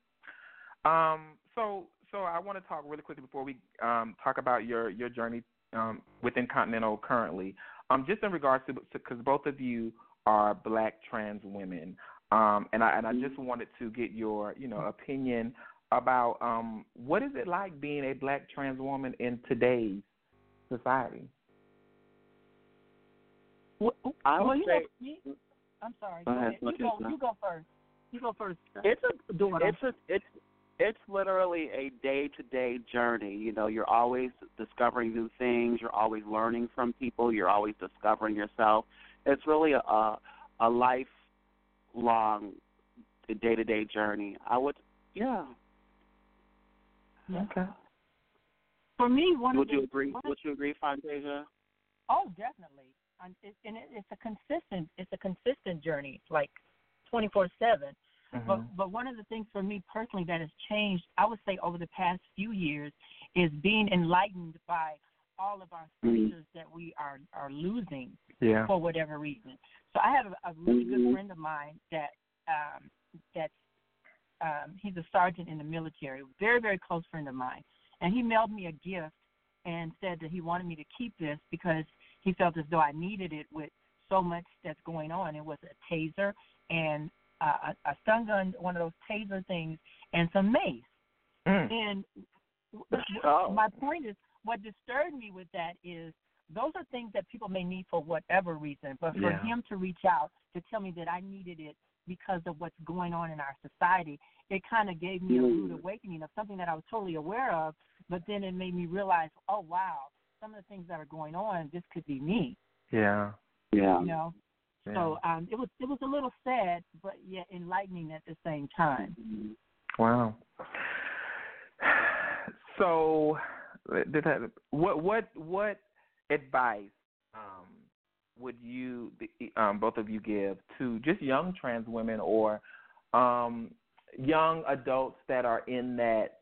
Um, so so I want to talk really quickly before we um talk about your your journey um within Continental currently. Um, just in regards to because both of you are black trans women. Um, and I and I just wanted to get your you know opinion about um what is it like being a black trans woman in today's society. I well, would you say know, I'm sorry. Go Go ahead, ahead. You go. You go first. You go first. it's a daughter. it's a it's it's literally a day to day journey. You know, you're always discovering new things. You're always learning from people. You're always discovering yourself. It's really a a, a lifelong day to day journey. I would, yeah. Okay. For me, one Would of you the, agree? one Would you agree, Fontasia? Oh, definitely. And, it, and it, it's a consistent. It's a consistent journey, like twenty four seven. Mm-hmm. But but one of the things for me personally that has changed, I would say over the past few years, is being enlightened by all of our scriptures that we are are losing Yeah. for whatever reason. So I have a, a really good friend of mine that um that's um he's a sergeant in the military, very very close friend of mine, and he mailed me a gift and said that he wanted me to keep this because he felt as though I needed it with so much that's going on. It was a taser and uh, a, a stun gun, one of those taser things, and some mace. Mm. And Oh. my point is, what disturbed me with that is those are things that people may need for whatever reason, but for Yeah. him to reach out to tell me that I needed it because of what's going on in our society, it kind of gave me a rude awakening of something that I was totally aware of, but then it made me realize, oh wow, some of the things that are going on, this could be me. Yeah. Yeah. You know. Yeah. So um, it was it was a little sad, but yet enlightening at the same time. Wow. So, did that, what what what advice um, would you um, both of you give to just young trans women or um, young adults that are in that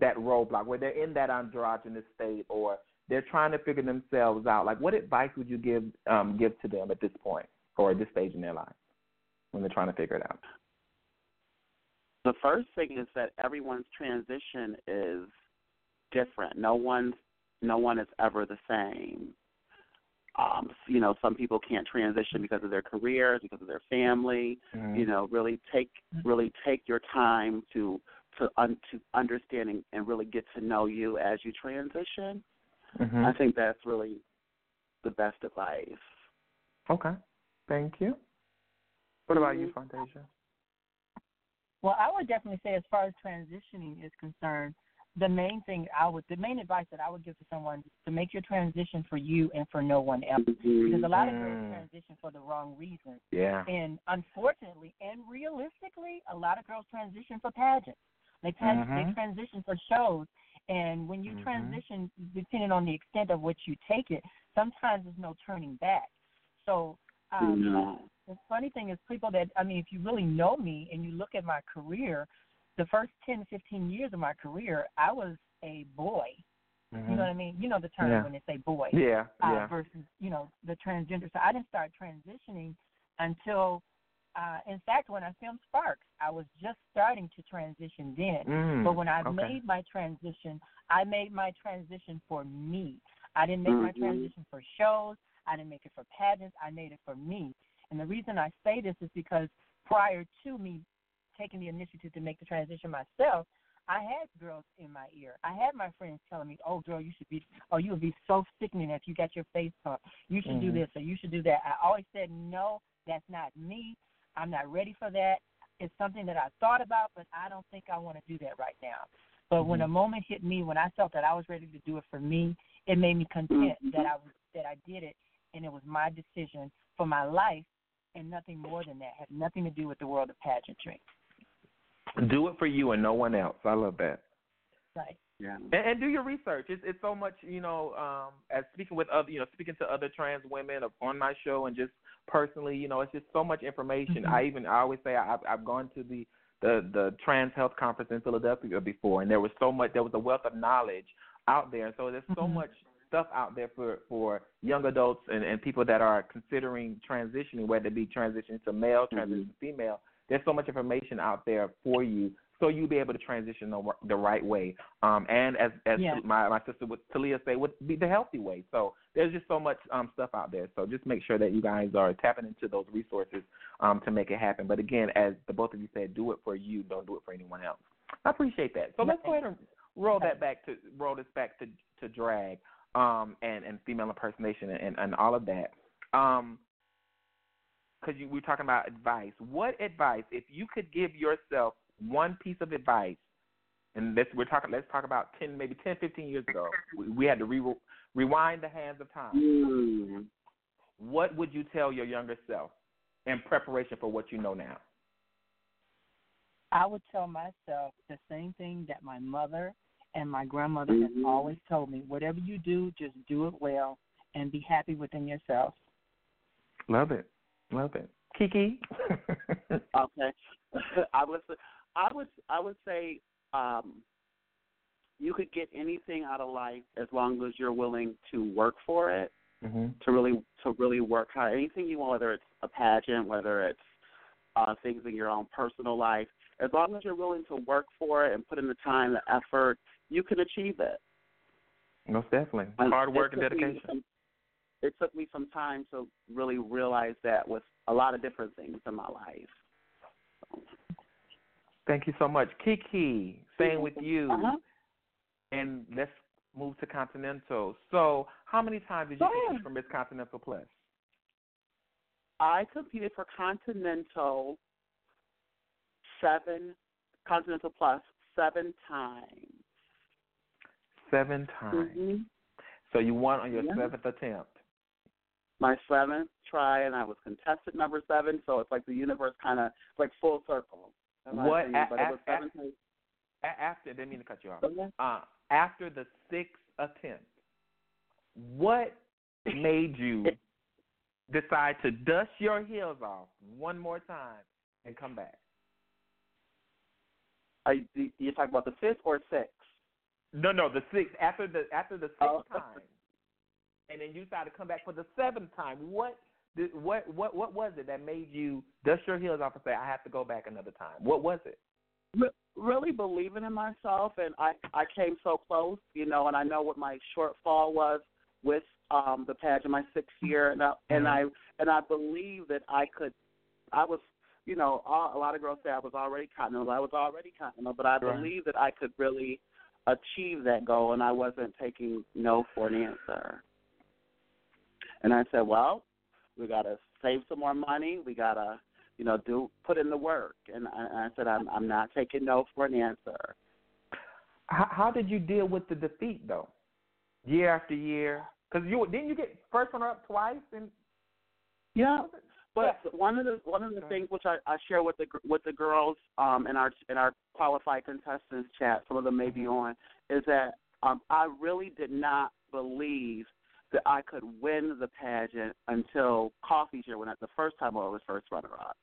that roadblock where they're in that androgynous state or they're trying to figure themselves out? Like, what advice would you give um, give to them at this point or at this stage in their life when they're trying to figure it out? The first thing is that everyone's transition is different. No one's no one is ever the same. Um, you know, some people can't transition because of their careers, because of their family. Mhm. You know, really take really take your time to to un, to understanding and really get to know you as you transition. Mhm. I think that's really the best advice. Okay. Thank you. What about you, Fontasia? Well, I would definitely say, as far as transitioning is concerned, the main thing I would, the main advice that I would give to someone is to make your transition for you and for no one else. Because a lot of girls Mm. transition for the wrong reasons. Yeah. And unfortunately and realistically, a lot of girls transition for pageants. They pan- they Mhm. transition for shows. And when you Mhm. transition, depending on the extent of which you take it, sometimes there's no turning back. So um, No. the funny thing is, people that I mean, if you really know me and you look at my career, the first ten to fifteen years of my career, I was a boy. You know what I mean? You know the term Yeah. when they say boy. Yeah, Uh, yeah. Versus, you know, the transgender. So I didn't start transitioning until, uh, in fact, when I filmed Sparks, I was just starting to transition then. Mm, but when I okay. made my transition, I made my transition for me. I didn't make my Mhm. transition for shows. I didn't make it for pageants. I made it for me. And the reason I say this is because prior to me taking the initiative to make the transition myself, I had girls in my ear. I had my friends telling me, "Oh, girl, you should be, oh, you would be so sickening if you got your face pumped. You should do Mhm. this or you should do that." I always said, "No, that's not me. I'm not ready for that. It's something that I thought about, but I don't think I want to do that right now." But when a moment hit me, when I felt that I was ready to do it for me, it made me content that I was that I did it, and it was my decision for my life, and nothing more than that. Had nothing to do with the world of pageantry. Do it for you and no one else. I love that. Right. Yeah. And, and do your research. It's it's so much, you know, um, as speaking with other, you know, speaking to other trans women on my show and just personally, you know, it's just so much information. Mm-hmm. I even I always say I've I've gone to the the the Trans Health Conference in Philadelphia before, and there was so much. There was a wealth of knowledge out there. and So there's so Mm-hmm. much stuff out there for for young adults and and people that are considering transitioning, whether it be transitioning to male, Mm-hmm. transitioning to female. There's so much information out there for you, so you'll be able to transition the, the right way. Um, and as as Yeah. my my sister would Talia say, would be the healthy way. So there's just so much um stuff out there. So just make sure that you guys are tapping into those resources um to make it happen. But again, as the both of you said, do it for you, don't do it for anyone else. I appreciate that. So let's go ahead and roll that back to roll this back to to drag um and and female impersonation and and all of that. Um because you we were talking about advice. What advice, if you could give yourself one piece of advice, and this we're talking, let's talk about ten, maybe 10, 15 years ago, we, we had to re- rewind the hands of time. Mm. What would you tell your younger self in preparation for what you know now? I would tell myself the same thing that my mother and my grandmother Mhm. has always told me. Whatever you do, just do it well and be happy within yourself. Love it, love it. KeKe, okay. I would I would I would say um you could get anything out of life as long as you're willing to work for it, mm-hmm. to really to really work hard. Anything you want, whether it's a pageant, whether it's uh things in your own personal life, as long as you're willing to work for it and put in the time, the effort, you can achieve it. most definitely. And Hard work and dedication. some- it took me some time to really realize that with a lot of different things in my life. Thank you so much, KeKe. Same with you. Uh-huh. And let's move to Continental. So, how many times did you compete for Miss Continental Plus? I competed for Continental seven Continental Plus seven times. Seven times. Mhm. So you won on your Yeah. seventh attempt. My seventh try, and I was contestant number seven. So it's like the universe kind of like full circle. What opinion, a- but it a- was seven a- after, didn't mean to cut you off. Okay. Uh, after the sixth attempt, what made you decide to dust your heels off one more time and come back? Are you, you talking about the fifth or sixth? No, no, the sixth. After the after the sixth Oh. time, and then you decided to come back for the seventh time. What did, what what what was it that made you dust your heels off and say I have to go back another time? What was it? Re- really believing in myself, and I I came so close, you know, and I know what my shortfall was with um the pageant my sixth year, and I, and I and I believe that I could. I was, you know, all, a lot of girls say I was already continental. I was already continental, but I Right. believe that I could really achieve that goal, and I wasn't taking no for an answer. And I said, well, we got to save some more money. We got to, you know, do put in the work. And I, I said, I'm I'm not taking no for an answer. How, how did you deal with the defeat though, year after year? Because you didn't you get first runner up twice and Yeah, but one of the one of the things which I, I share with the with the girls um in our in our qualified contestants chat, some of them may be on, is that um I really did not believe that I could win the pageant until Coffee's year when I, the first time I was first runner up.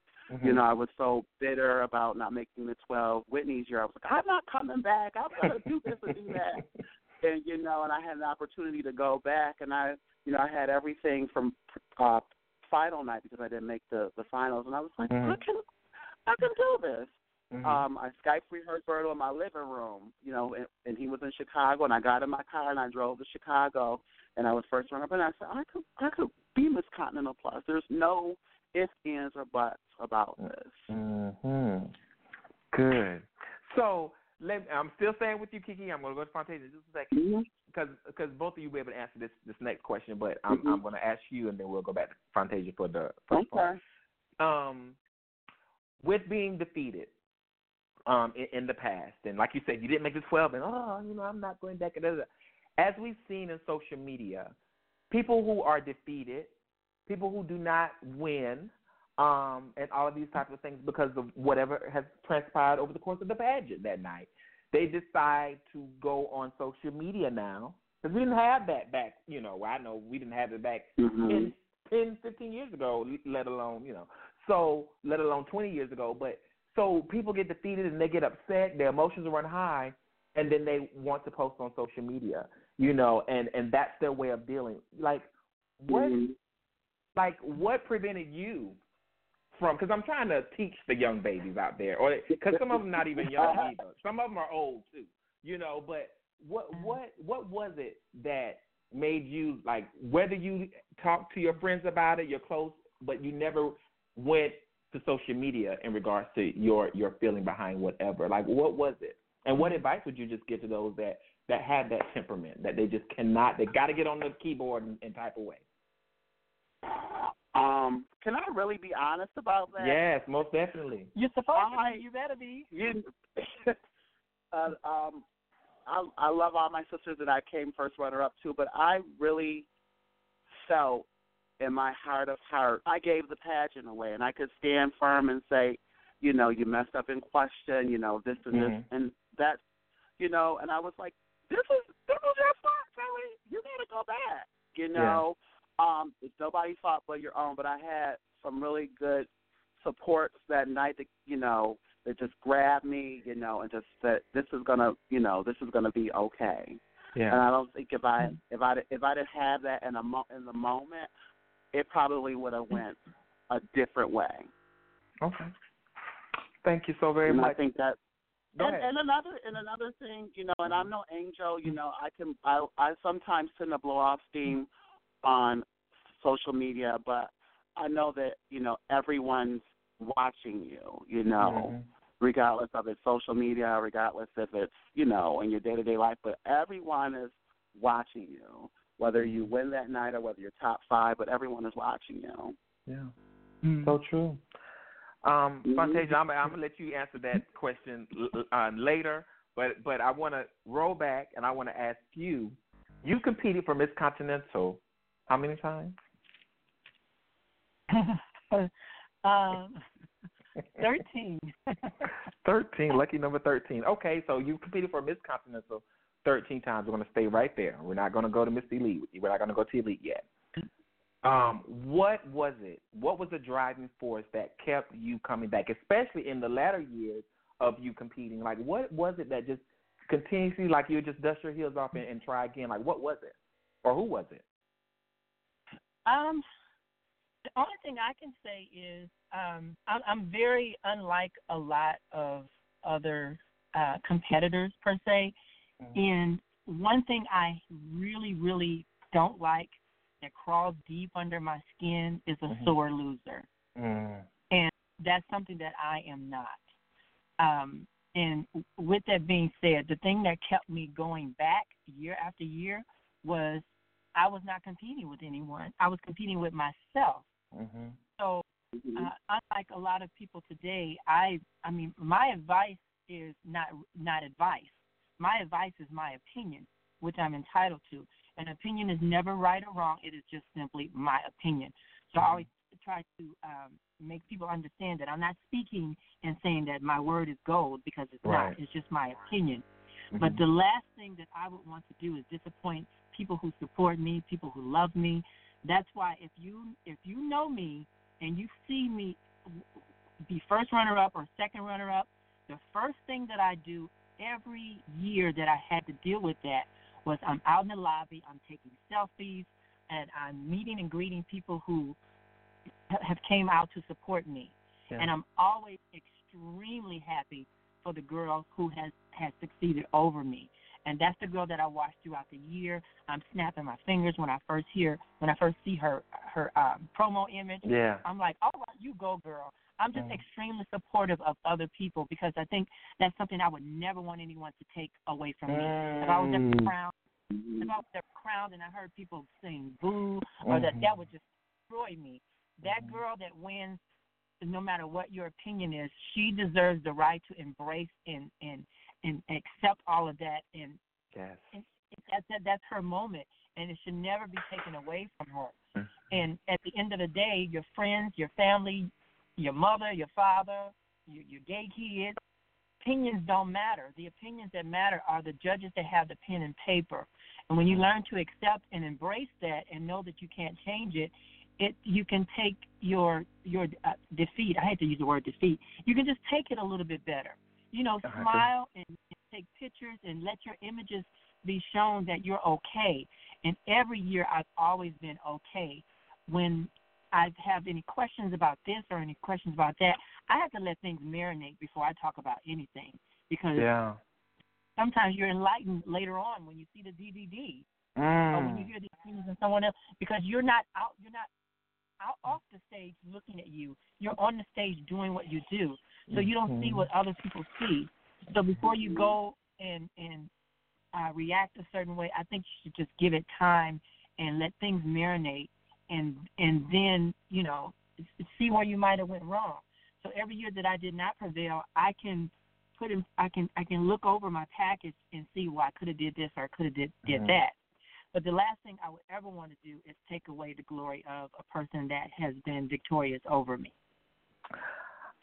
You know, I was so bitter about not making the 12. Whitney's year, I was like, I'm not coming back. I'm going to do this and do that. And, you know, and I had an opportunity to go back, and I, you know, I had everything from uh, final night because I didn't make the the finals, and I was like, Mhm. I can, I can do this. Mhm. Um, I Skype Berto in my living room, you know, and, and he was in Chicago, and I got in my car and I drove to Chicago, and I was first runner up, and I said, I could, I could be Miss Continental Plus. There's no ifs, ands, or buts about this. hmm Good. So let, I'm still staying with you, KeKe. I'm going to go to Fontasia in just a second because because both of you will be able to answer this this next question, but I'm Mhm. I'm going to ask you and then we'll go back to Fontasia for the first Okay. part. Um, with being defeated, um, in, in the past, and like you said, you didn't make the 12, and oh, you know, I'm not going back. And as we've seen in social media, people who are defeated, people who do not win, um, and all of these types of things because of whatever has transpired over the course of the pageant that night. They decide to go on social media now because we didn't have that back. You know, I know we didn't have it back Mhm. 10, 10, 15 years ago, let alone you know, so let alone 20 years ago. But so people get defeated and they get upset, their emotions run high, and then they want to post on social media. You know, and and that's their way of dealing. Like what? Mhm. Like what prevented you from? Because I'm trying to teach the young babies out there, or because some of them not even young either. Some of them are old too. You know, but what what what was it that made you like whether you talked to your friends about it, you're close, but you never went to social media in regards to your your feeling behind whatever. Like what was it? And what advice would you just give to those that that have that temperament that they just cannot they got to get on the keyboard and, and type away? Um, can I really be honest about that? Yes, most definitely. You're supposed I- to be. You better be. You, uh, um, I, I love all my sisters that I came first runner up to, but I really felt in my heart of heart, I gave the pageant away, and I could stand firm and say, you know, you messed up in question, you know, this and Mhm. this, and that, you know, and I was like, this is this is your fault, Kelly. You gotta go back, you know. Um, it's nobody's fault but your own. But I had some really good supports that night that you know that just grabbed me, you know, and just said this is gonna, you know, this is gonna be okay. Yeah. And I don't think if I if I if I didn't have that in a mo- in the moment, it probably would have went a different way. Okay. Thank you so very and much. I think that. And, and another and another thing, you know, and I'm no angel, you know, I can I I sometimes tend to blow off steam on social media, but I know that you know everyone's watching you, you know, Mhm. regardless of it's social media, regardless if it's you know in your day to day life, but everyone is watching you, whether you win that night or whether you're top five, but everyone is watching you. Yeah. So true. Um, Fontasia, I'm, I'm gonna let you answer that question uh, later, but but I want to roll back and I want to ask you. You competed for Miss Continental how many times? um, thirteen. Thirteen. Lucky number thirteen. Okay, so you competed for Miss Continental thirteen times. We're gonna stay right there. We're not gonna go to Miss Elite. We're not gonna go to Elite yet. Um, what was it? What was the driving force that kept you coming back, especially in the latter years of you competing? Like, what was it that just continuously, like, you just dust your heels off and, and try again? Like, what was it, or who was it? Um, the only thing I can say is um, I'm, I'm very unlike a lot of other uh, competitors per se. And one thing I really, really don't like that crawls deep under my skin is a Mhm. sore loser, Mm. and that's something that I am not. Um, and with that being said, the thing that kept me going back year after year was I was not competing with anyone. I was competing with myself. Mm-hmm. So, uh, unlike a lot of people today, I I mean, my advice is not not advice. My advice is my opinion, which I'm entitled to. An opinion is never right or wrong. It is just simply my opinion. So I always try to um, make people understand that I'm not speaking and saying that my word is gold because it's Right. not. It's just my opinion. Mm-hmm. But the last thing that I would want to do is disappoint people who support me, people who love me. That's why if you if you know me and you see me be first runner up or second runner up, the first thing that I do every year that I had to deal with that was I'm out in the lobby, I'm taking selfies, and I'm meeting and greeting people who have came out to support me. Yeah. And I'm always extremely happy for the girl who has has succeeded over me. And that's the girl that I watch throughout the year. I'm snapping my fingers when I first hear when I first see her her um, promo image. Yeah. I'm like, all right, you go, girl. I'm just extremely supportive of other people because I think that's something I would never want anyone to take away from me. If I was ever Mm. Mm-hmm. crowned, if I was ever crowned and I heard people sing boo or that, that mm-hmm. would just destroy me. That mm-hmm. girl that wins, no matter what your opinion is, she deserves the right to embrace and and and accept all of that and Yes. and that, that that's her moment and it should never be taken away from her and at the end of the day your friends your family your mother, your father, your, your gay kids. Opinions don't matter. The opinions that matter are the judges that have the pen and paper. And when you learn to accept and embrace that and know that you can't change it, it you can take your your uh, defeat. I hate to use the word defeat. You can just take it a little bit better. You know, Uh-huh. smile and, and take pictures and let your images be shown that you're okay. And every year I've always been okay. When I have any questions about this or any questions about that, I have to let things marinate before I talk about anything because Yeah. sometimes you're enlightened later on when you see the DVD or when you Mm. hear the opinions of someone else because you're not out you're not out off the stage looking at you. You're on the stage doing what you do. So you don't see Mhm. what other people see. So before you go and and uh, react a certain way, I think you should just give it time and let things marinate, and and then you know see where you might have went wrong. So every year that I did not prevail, I can put in, I can I can look over my package and see why I could have did this or I could have did did Mhm. that. But the last thing I would ever want to do is take away the glory of a person that has been victorious over me.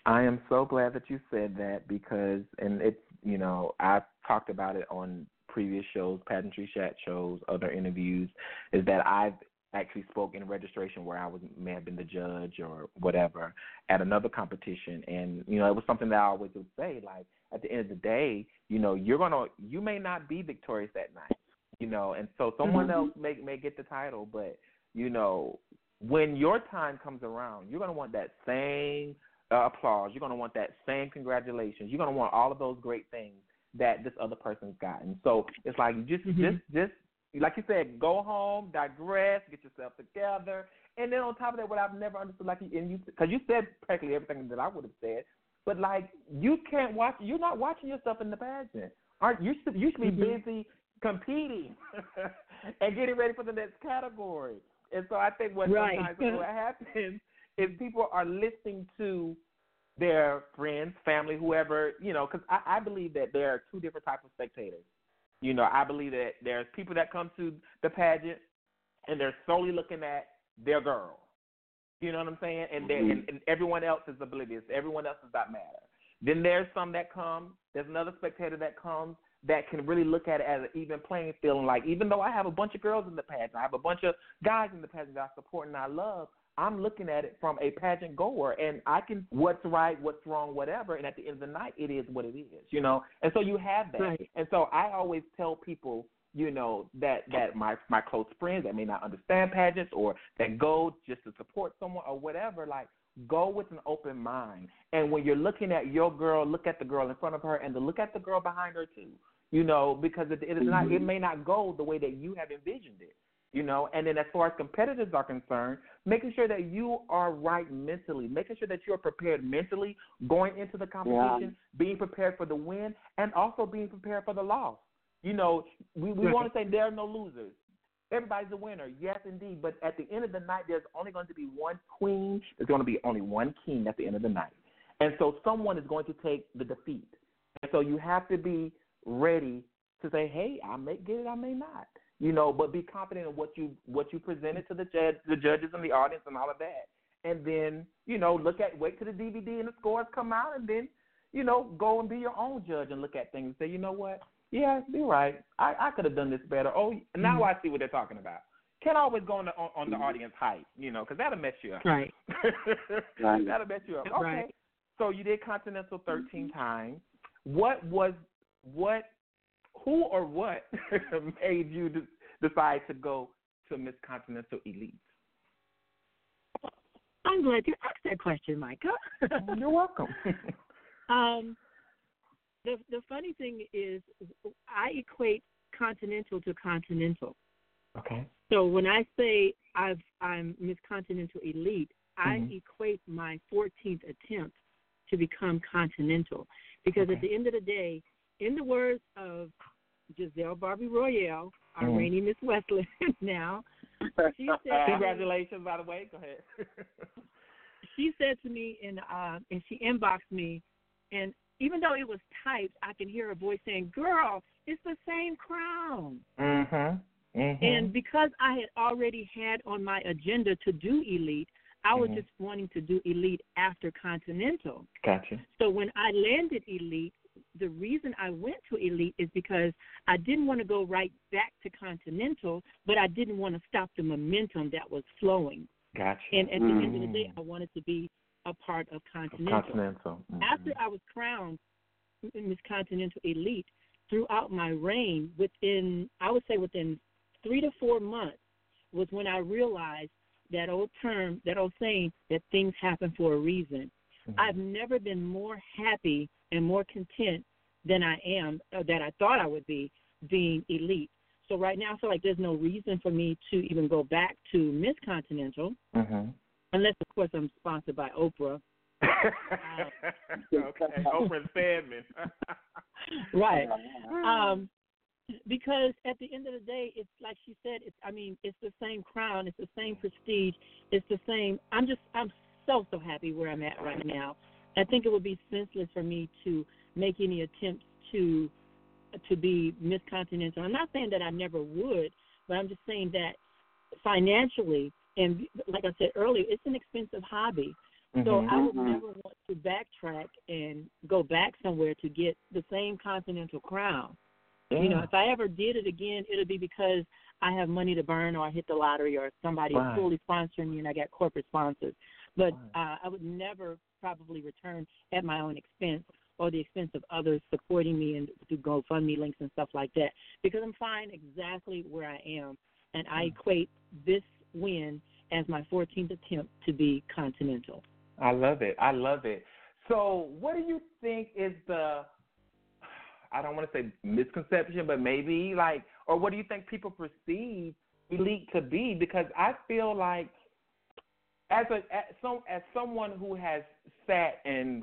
I am so glad that you said that because, and it's, you know, I've talked about it on previous shows, pageantry chat shows, other interviews, is that I've actually spoke in registration where I was may have been the judge or whatever at another competition, and you know, it was something that I always would say, like at the end of the day, you know, you're gonna, you may not be victorious that night, you know, and so someone Mhm. else may may get the title, but you know, when your time comes around, you're gonna want that same uh, applause. You're going to want that same congratulations. You're going to want all of those great things that this other person's gotten. So it's like just, Mhm. just, just like you said, go home, digress, get yourself together, and then on top of that, what I've never understood, like you, and you, because you said practically everything that I would have said, but like you can't watch, you're not watching yourself in the pageant. Aren't you? Should, you should be Mhm. busy competing and getting ready for the next category. And so I think what Right. sometimes what happens is people are listening to their friends, family, whoever, you know, because I, I believe that there are two different types of spectators. You know, I believe that there's people that come to the pageant and they're solely looking at their girl. You know what I'm saying? And, they and, mm-hmm. and everyone else is oblivious. Everyone else does not matter. Then there's some that come. There's another spectator that comes that can really look at it as an even playing field. And like, even though I have a bunch of girls in the pageant, I have a bunch of guys in the pageant that I support and I love. I'm looking at it from a pageant goer, and I can what's right, what's wrong, whatever. And at the end of the night, it is what it is, you know. And so you have that. Right. And so I always tell people, you know, that that my my close friends that may not understand pageants or that go just to support someone or whatever, like go with an open mind. And when you're looking at your girl, look at the girl in front of her and to look at the girl behind her too. You know, because it, it is not it may not go the way that you have envisioned it. You know, and then as far as competitors are concerned, making sure that you are right mentally, making sure that you're prepared mentally going into the competition, being prepared for the win, and also being prepared for the loss. You know, we, we want to say there are no losers. Everybody's a winner, yes, indeed. But at the end of the night, there's only going to be one queen. There's going to be only one king at the end of the night, and so someone is going to take the defeat. And so you have to be ready to say, "Hey, I may get it, I may not." You know, but be confident in what you what you presented to the judge, the judges and the audience, and all of that. And then you know, look at wait till the DVD and the scores come out, and then you know, go and be your own judge and look at things and say, you know what? Yeah, you're right. I, I could have done this better. Oh, now mm-hmm. I see what they're talking about. Can't always go on the on, on the mm-hmm. audience hype, you know, because that'll mess you up. Right. Right. That'll mess you up. Okay. Right. So you did Continental 13 mm-hmm. times. What was what? Who or what made you decide to go to Miss Continental Elite? I'm glad you asked that question, Micah. You're welcome. um, the the funny thing is, I equate continental to continental. Okay. So when I say I've I'm Miss Continental Elite, I Mhm. equate my 14th attempt to become continental because at the end of the day, in the words of Giselle Barbie Royale, our Mhm. reigning Miss Westland now, she said Congratulations, by the way. Go ahead. she said to me and uh and she inboxed me and even though it was typed, I can hear her voice saying, Girl, it's the same crown. mhm. Mhm. And because I had already had on my agenda to do elite, I was Mhm. just wanting to do elite after continental. Gotcha. So when I landed elite, the reason I went to elite is because I didn't want to go right back to continental, but I didn't want to stop the momentum that was flowing. Gotcha. And at the end of the day, Mm. I wanted to be a part of continental. Continental. Mhm. After I was crowned Miss Continental Elite, throughout my reign, within I would say within three to four months, was when I realized that old term, that old saying, that things happen for a reason. I've never been more happy and more content than I am, uh, that I thought I would be, being elite. So right now, I feel like there's no reason for me to even go back to Miss Continental, Mhm. unless of course I'm sponsored by Oprah. okay. Oprah Stedman. right. Um, because at the end of the day, it's like she said. It's I mean, it's the same crown, it's the same prestige, it's the same. I'm just I'm so so happy where I'm at right now. I think it would be senseless for me to make any attempts to to be Miss Continental. I'm not saying that I never would, but I'm just saying that financially and like I said earlier, it's an expensive hobby. So Mhm. I would Mhm. never want to backtrack and go back somewhere to get the same continental crown. You know, if I ever did it again, it'll be because I have money to burn or I hit the lottery or somebody Right. is fully sponsoring me and I got corporate sponsors. But uh, I would never probably return at my own expense or the expense of others supporting me and through GoFundMe links and stuff like that because I'm fine exactly where I am. And I mm. equate this win as my 14th attempt to be continental. I love it. I love it. So, what do you think is the I don't want to say misconception, but maybe like or what do you think people perceive elite to be because I feel like as a as some as someone who has sat and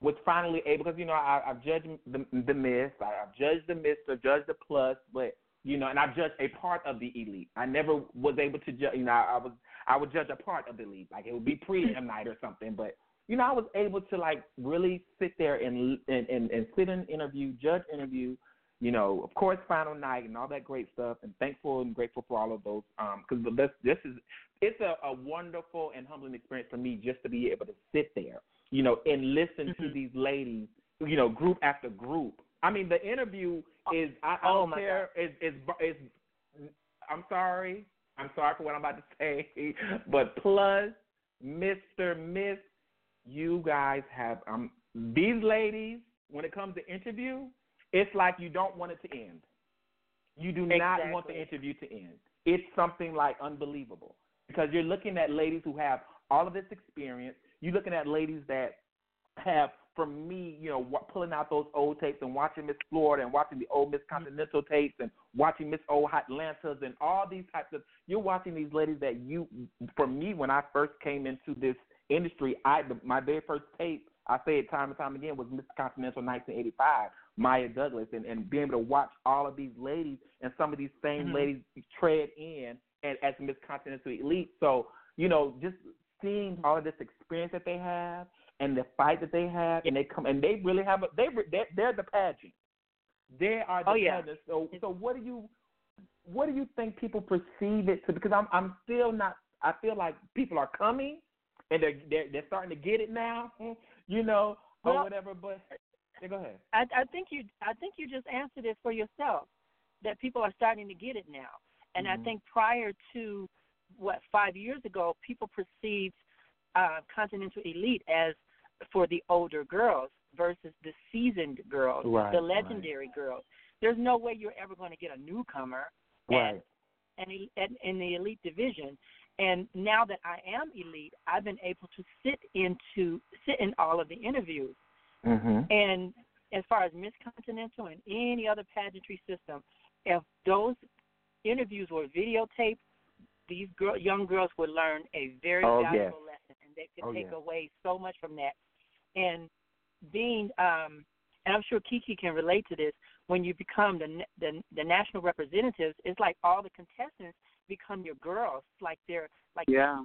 was finally able because you know I, I've judged the the miss, I, I've judged the miss, I've judged the plus, but you know, and I've judged a part of the elite. I never was able to judge. You know, I, I was I would judge a part of the elite, like it would be pre-M night or something. But you know, I was able to like really sit there and and and, and sit in interview, judge interview. You know, of course, final night and all that great stuff, and thankful and grateful for all of those. Um, because this this is it's a, a wonderful and humbling experience for me just to be able to sit there, you know, and listen to these ladies, you know, group after group. I mean, the interview is I, I Oh, don't my care is is is I'm sorry. I'm sorry for what I'm about to say, but plus Mr. Miss, you guys have um these ladies when it comes to interview, it's like you don't want it to end. You do not want the interview to end. It's something like unbelievable because you're looking at ladies who have all of this experience. You're looking at ladies that have, for me, you know, pulling out those old tapes and watching Miss Florida and watching the old Miss mm-hmm. Continental tapes and watching Miss Old Atlantas and all these types of. You're watching these ladies that you, for me, when I first came into this industry, I the, my very first tape, I say it time and time again, was Miss Continental 1985, Maya Douglas, and and being able to watch all of these ladies and some of these same Mhm. ladies tread in and as Miss Continental Elite. So you know, just seeing all of this experience that they have and the fight that they have, and they come and they really have a they they're, they're the pageant. They are the Oh, yeah. pageant. So so what do you what do you think people perceive it to? Because I'm I'm still not. I feel like people are coming and they're they're, they're starting to get it now. You know or Well- whatever. But yeah, go ahead. I, I think you I think you just answered it for yourself that people are starting to get it now. And Mhm. I think prior to what five years ago, people perceived uh, Continental Elite as for the older girls versus the seasoned girls, Right, the right. legendary girls. There's no way you're ever going to get a newcomer Right. and in, in the elite division. And now that I am elite, I've been able to sit into sit in all of the interviews. Mm-hmm. And as far as Miss Continental and any other pageantry system, if those interviews were videotaped, these girl, young girls would learn a very Oh, valuable yes. lesson, and they could Oh, take yes. away so much from that. And being, um, and I'm sure KeKe can relate to this. When you become the the, the national representatives, it's like all the contestants become your girls. Like they're like Yeah.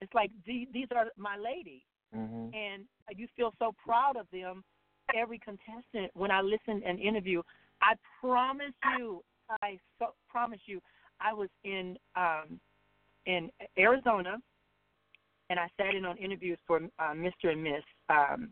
It's like these, these are my ladies Mm-hmm. and you feel so proud of them. Every contestant, when I listen and interview, I promise you, I so, promise you, I was in um, in Arizona and I sat in on interviews for uh, Mr. and Miss um,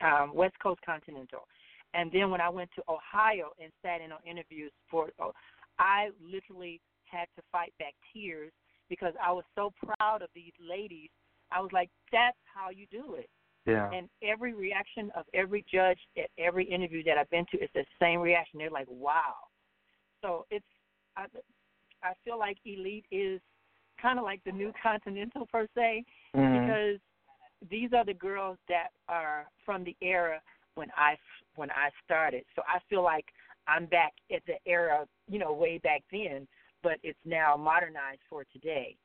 um, West Coast Continental. And then when I went to Ohio and sat in on interviews for, oh, I literally had to fight back tears because I was so proud of these ladies. I was like, that's how you do it. Yeah. And every reaction of every judge at every interview that I've been to is the same reaction. They're like, "Wow." So it's I, I feel like Elite is kind of like the new Continental per se Mhm. because these are the girls that are from the era when I when I started. So I feel like I'm back at the era, you know, way back then, but it's now modernized for today.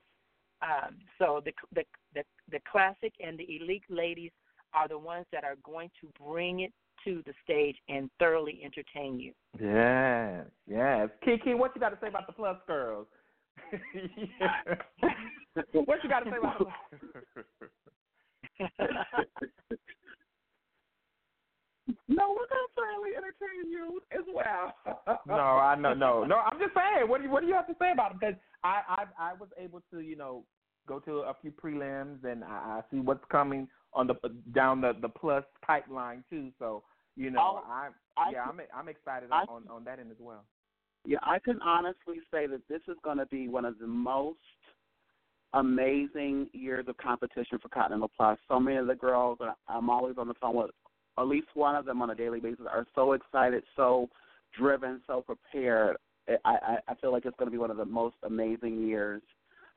Um, so the, the the the classic and the elite ladies are the ones that are going to bring it to the stage and thoroughly entertain you. Yes, yes. KeKe, what you got to say about the plus girls? what you got to say about the No, we're gonna thoroughly entertain you as well. no, I know, no, no. I'm just saying. What do you What do you have to say about it? Because I, I, I was able to, you know, go to a few prelims, and I, I see what's coming on the down the the plus pipeline too. So, you know, Oh, I'm I yeah, can- I'm I'm excited I on on that end as well. Yeah, I can honestly say that this is going to be one of the most amazing years of competition for Continental Plus. So many of the girls, that I'm always on the phone with, at least one of them on a daily basis, are so excited, so driven, so prepared. I, I, I feel like it's going to be one of the most amazing years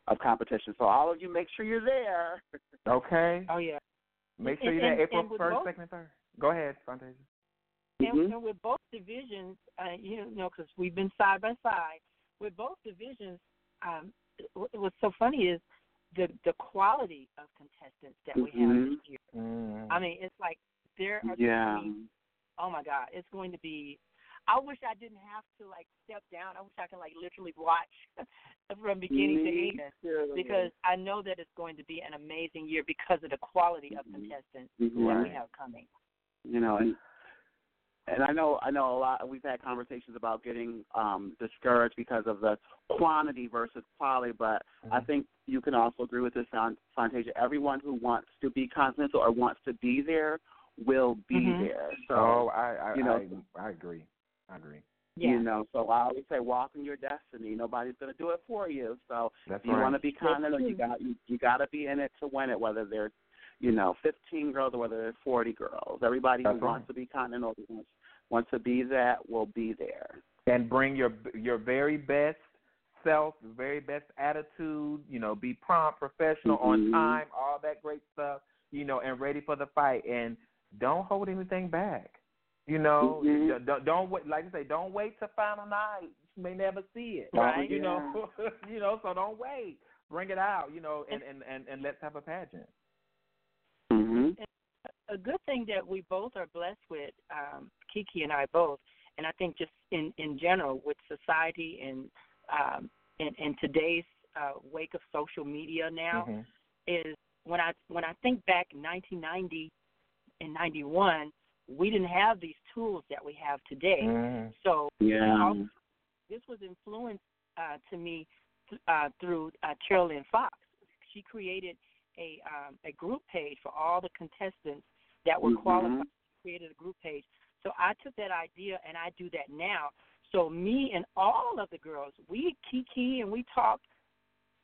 of competition. So all of you, make sure you're there. Okay. Oh yeah. Make sure And- you're there and- April first, second, and third. Go ahead, Fontasia. And, and with both divisions, uh, you know, because we've been side by side with both divisions, um, what's so funny is the the quality of contestants that we have Mhm. this year. Mm. I mean, it's like there are. Yeah. I mean, oh my God, it's going to be. I wish I didn't have to like step down. I wish I could like literally watch from beginning Me to end because I know that it's going to be an amazing year because of the quality of contestants that we have coming. you know and and I know I know a lot we've had conversations about getting um discouraged because of the quantity versus quality, but I think you can also agree with this on Fontasia. Everyone who wants to be continental or wants to be there will be Mhm. there. So oh, I I, you know, I I agree. I agree. you know, so I always say walk in your destiny. Nobody's gonna do it for you. So That's if you right. want to be continental, you got you, you got to be in it to win it. Whether there's you know 15 girls or whether there's 40 girls, everybody That's who right. wants to be continental wants, wants to be that will be there. and bring your your very best self, your very best attitude. You know, be prompt, professional, on Mhm. time, all that great stuff. You know, and ready for the fight. And don't hold anything back. You know, Mhm. don't, don't wait. Like I say, don't wait till final night. You may never see it. Right. You know. you know. So don't wait. Bring it out. You know, and and and, and let's have a pageant. Mm-hmm. a good thing that we both are blessed with, um, KeKe and I both, and I think just in in general with society and um, in, in today's uh, wake of social media now, Mm-hmm. is when I when I think back 1990 and 91, we didn't have these tools that we have today. Mhm. So Yeah. also, this was influenced uh, to me uh, through uh, Carolyn Fox. She created a um, a group page for all the contestants that were Mhm. qualified. She created a group page. So I took that idea and I do that now. So me and all of the girls, we kiki and we talk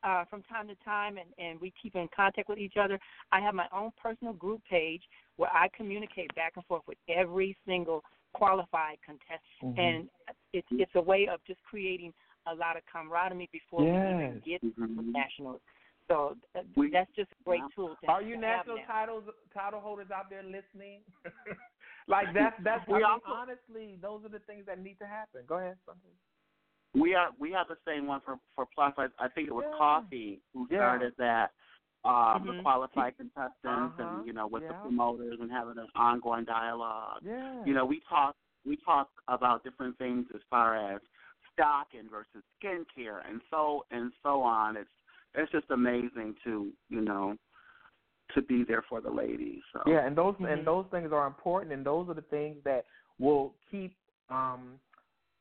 uh, from time to time, and, and we keep in contact with each other. I have my own personal group page where I communicate back and forth with every single qualified contestant, Mhm. and it's it's a way of just creating a lot of camaraderie before we even Yes. get to Mhm. nationals. So uh, We- that's just a great tool. To, Are you to national now. titles title holders out there listening? like that's that's. I We mean, also- honestly, those are the things that need to happen. Go ahead. Something. We are we have the same one for for plus. I, I think it was Yeah. Coffee who Yeah. started that. Um, Mhm. The qualified contestants Uh-huh. and you know with the promoters and having an ongoing dialogue. Yeah. You know we talk we talk about different things as far as stocking versus skincare and so and so on. It's it's just amazing to you know to be there for the ladies. So. Yeah, and those Mhm. and those things are important, and those are the things that will keep um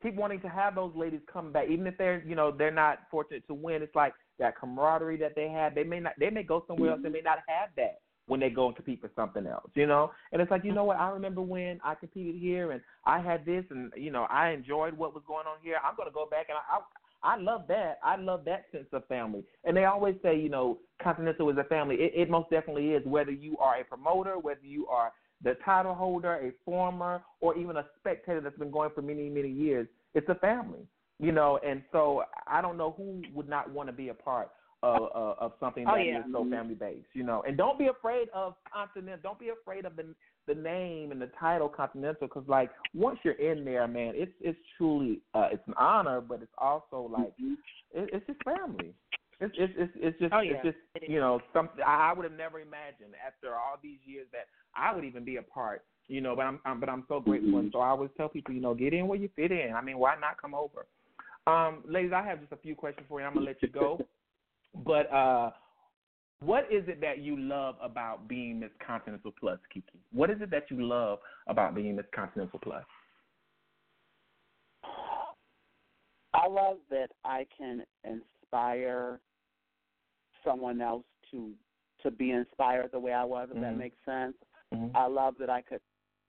keep wanting to have those ladies come back, even if they're you know they're not fortunate to win. It's like that camaraderie that they had. They may not. They may go somewhere else. They mm-hmm. may not have that when they go and compete for something else, you know. And it's like, you know what? I remember when I competed here and I had this, and you know, I enjoyed what was going on here. I'm gonna go back and I. I I love that. I love that sense of family. And they always say, you know, Continental is a family. It, it most definitely is. Whether you are a promoter, whether you are the title holder, a former, or even a spectator that's been going for many, many years, it's a family. You know, and so I don't know who would not want to be a part of of, of something Oh, that yeah. is so family based. You know, and don't be afraid of Continental. Don't be afraid of the the name and the title Continental, because like once you're in there, man, it's it's truly uh, it's an honor, but it's also like it, it's just family. It's it's it's, it's just Oh, yeah. it's just you know something I I would have never imagined after all these years that I would even be a part. You know, but I'm, I'm but I'm so grateful, and so I always tell people, you know, get in where you fit in. I mean, why not come over? Um, ladies, I have just a few questions for you. I'm gonna let you go, but uh, what is it that you love about being Miss Continental Plus, KeKe? What is it that you love about being Miss Continental Plus? I love that I can inspire someone else to to be inspired the way I was, if that Mhm. makes sense. Mhm. I love that I could,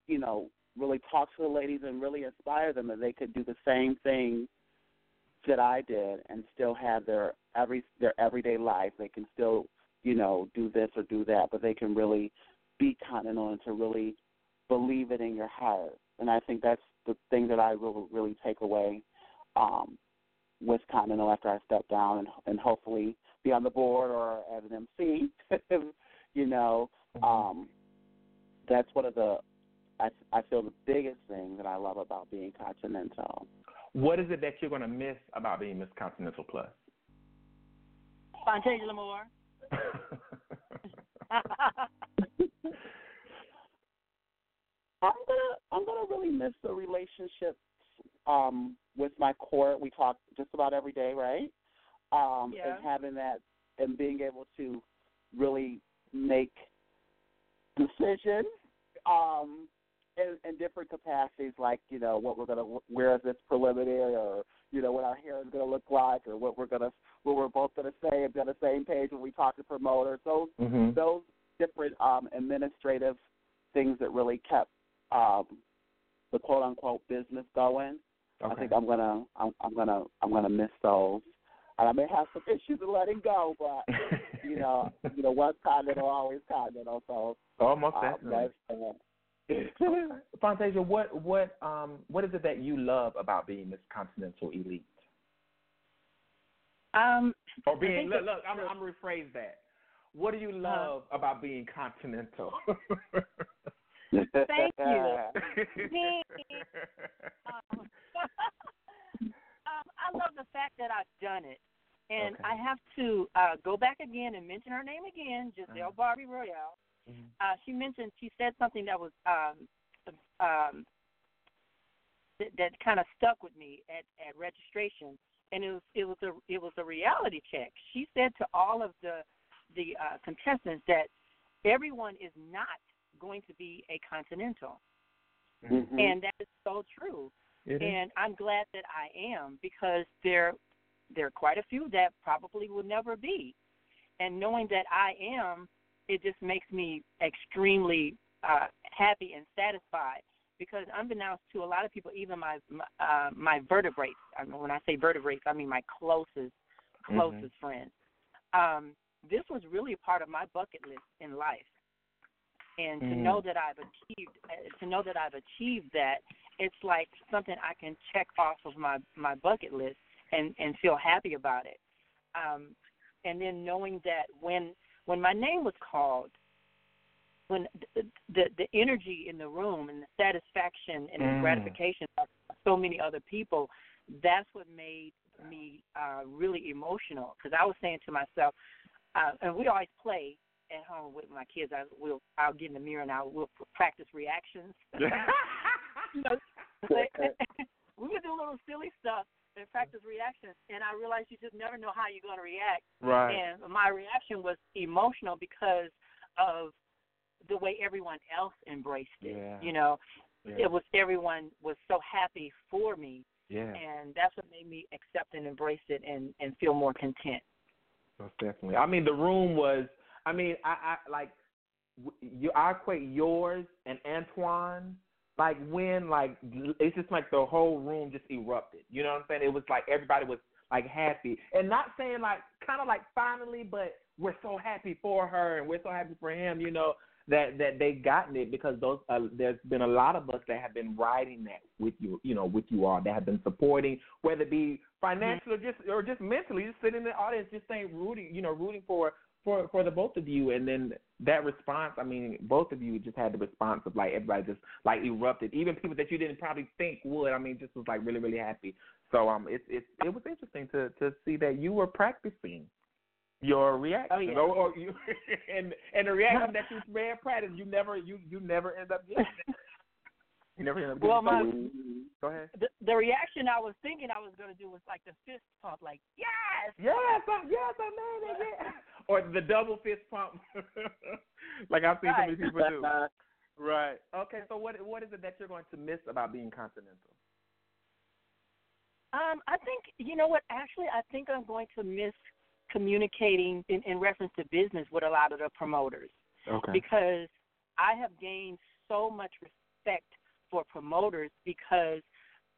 you know, really talk to the ladies and really inspire them that they could do the same thing that I did and still have their every their everyday life. They can still, you know, do this or do that, but they can really be continental and to really believe it in your heart. And I think that's the thing that I will really take away um, with Continental after I step down and and hopefully be on the board or as an MC. you know, um, that's one of the I I feel the biggest thing that I love about being Continental. What is it that you're gonna miss about being Miss Continental Plus? Fontasia Lamour. I'm gonna I'm gonna really miss the relationships um with my court. We talk just about every day, right? Um Yeah. and having that and being able to really make decisions um in, in different capacities like, you know, what we're gonna wear as this preliminary or you know, what our hair is gonna look like or what we're gonna what we're both gonna say and be on the same page when we talk to promoters. Those Mhm. those different um administrative things that really kept um the quote unquote business going. I think I'm gonna I'm, I'm gonna I'm gonna miss those. And I may have some issues in letting go, but you know, you know, what's continental always continental. So Almost um, definitely. that's uh, Fontasia, what what um what is it that you love about being this Continental Elite? Um, Or being look, look I'm I'm rephrase that. What do you love about being continental? Thank you. Me, um, um, I love the fact that I've done it. And Okay. I have to uh, go back again and mention her name again, Giselle Barbie Royale. Uh, she mentioned, she said something that was um, um, that, that kind of stuck with me at, at registration, and it was it was a it was a reality check. She said to all of the the uh, contestants that everyone is not going to be a continental, Mhm. and that is so true. It is. and I'm glad that I am because there there are quite a few that probably will never be, and knowing that I am, it just makes me extremely uh, happy and satisfied. Because unbeknownst to a lot of people, even my my, uh, my vertebrates. I mean, when I say vertebrates, I mean my closest closest friends. Um, this was really a part of my bucket list in life, and to Mm. know that I've achieved uh, to know that I've achieved that, it's like something I can check off of my my bucket list and and feel happy about it. Um, and then knowing that when when my name was called, when the the, the energy in the room and the satisfaction and the Mm. gratification of so many other people, that's what made me uh, really emotional. Because I was saying to myself, uh, and we always play at home with my kids. I will I'll get in the mirror and I will practice reactions. you know, we would do little silly stuff and practice reaction. and I realized you just never know how you're going to react. Right. And my reaction was emotional because of the way everyone else embraced it. Yeah. You know, Yeah. it was everyone was so happy for me Yeah. And that's what made me accept and embrace it and and feel more content. Most definitely. I mean, the room was. I mean, I, I like. w- You, I equate yours and Antoine. Like when, like it's just like the whole room just erupted. You know what I'm saying? It was like everybody was like happy, and not saying like kind of like finally, but we're so happy for her and we're so happy for him. You know that that they gotten it because those uh, there's been a lot of us that have been riding that with you. You know, with you all that have been supporting, whether it be financially or just or just mentally, just sitting in the audience, just saying rooting. You know, rooting for for for the both of you, and then that response. I mean, both of you just had the response of like everybody just like erupted. Even people that you didn't probably think would. I mean, just was like really really happy. So um, it's it's it was interesting to to see that you were practicing your reaction, Oh, yeah. or, or you, and and the reaction that you ran practice, you never you you never end up getting. it. You never end up getting. Well, my Go ahead. the, the reaction I was thinking I was going to do was like the fist pump, like yes, Yes, I, yes, I made it. Yeah. Or the double fist pump, like I've seen so many people do. Right. Okay. So what what is it that you're going to miss about being continental? Um, I think you know what. Actually, I think I'm going to miss communicating in, in reference to business with a lot of the promoters Okay. because I have gained so much respect for promoters because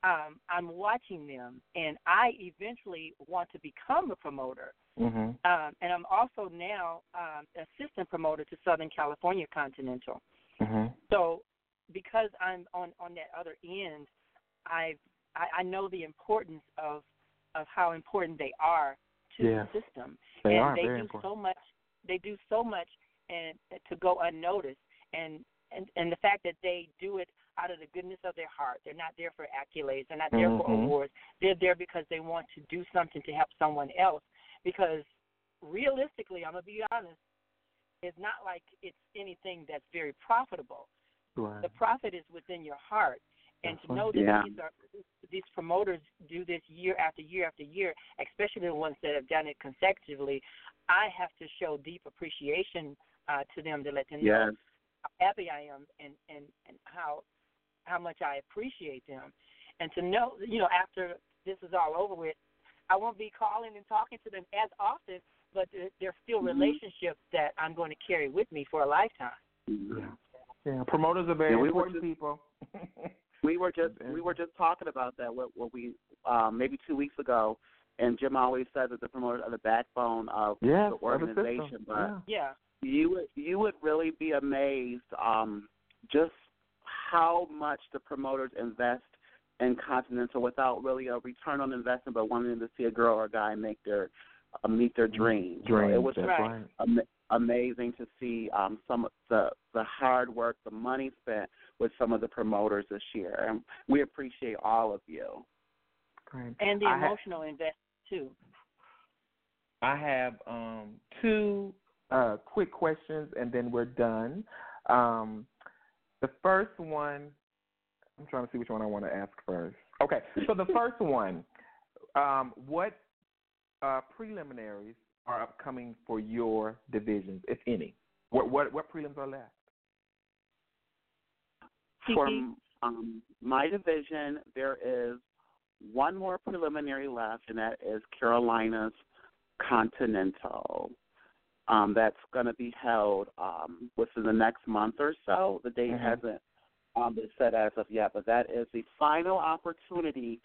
um, I'm watching them, and I eventually want to become a promoter. Mm-hmm. Um, and I'm also now um, assistant promoter to Southern California Continental. Mm-hmm. So because I'm on on that other end, I've I, I know the importance of of how important they are to Yeah. the system, They and are they do important. so much. They do so much, and to go unnoticed, and and and the fact that they do it out of the goodness of their heart. They're not there for accolades. They're not there for Mhm. awards. They're there because they want to do something to help someone else. Because realistically, I'm gonna be honest, it's not like it's anything that's very profitable Right. the profit is within your heart and to know that Yeah. these are these promoters do this year after year after year especially the ones that have done it consecutively i have to show deep appreciation uh, to them to let them know how happy i am and and and how how much i appreciate them and to know you know after this is all over with i won't be calling and talking to them as often but there- there's still Mhm. relationships that i'm going to carry with me for a lifetime Yeah. Yeah. Promoters are very Yeah, we were important people. We were just we were just talking about that what what we um maybe two weeks ago and Jim always said that the promoters are the backbone of Yes, the of the organization. But yeah. yeah you would you would really be amazed um just how much the promoters invest in Continental without really a return on investment, but wanting to see a girl or a guy make their uh, meet their dreams. So it was right. ama- amazing to see um some of the the hard work, the money spent with some of the promoters this year, and we appreciate all of you. Great. and the I ha- emotional investment too I have um, two uh, quick questions, and then we're done. Um, the first one, I'm trying to see which one I want to ask first. Okay, so the first one, um, what uh, preliminaries are upcoming for your divisions, if any? What what what prelims are left? For um, my division, there is one more preliminary left, and that is Carolina's Continental. Um, that's going to be held um, within the next month or so. The date Mhm. hasn't um, been set as of yet, but that is the final opportunity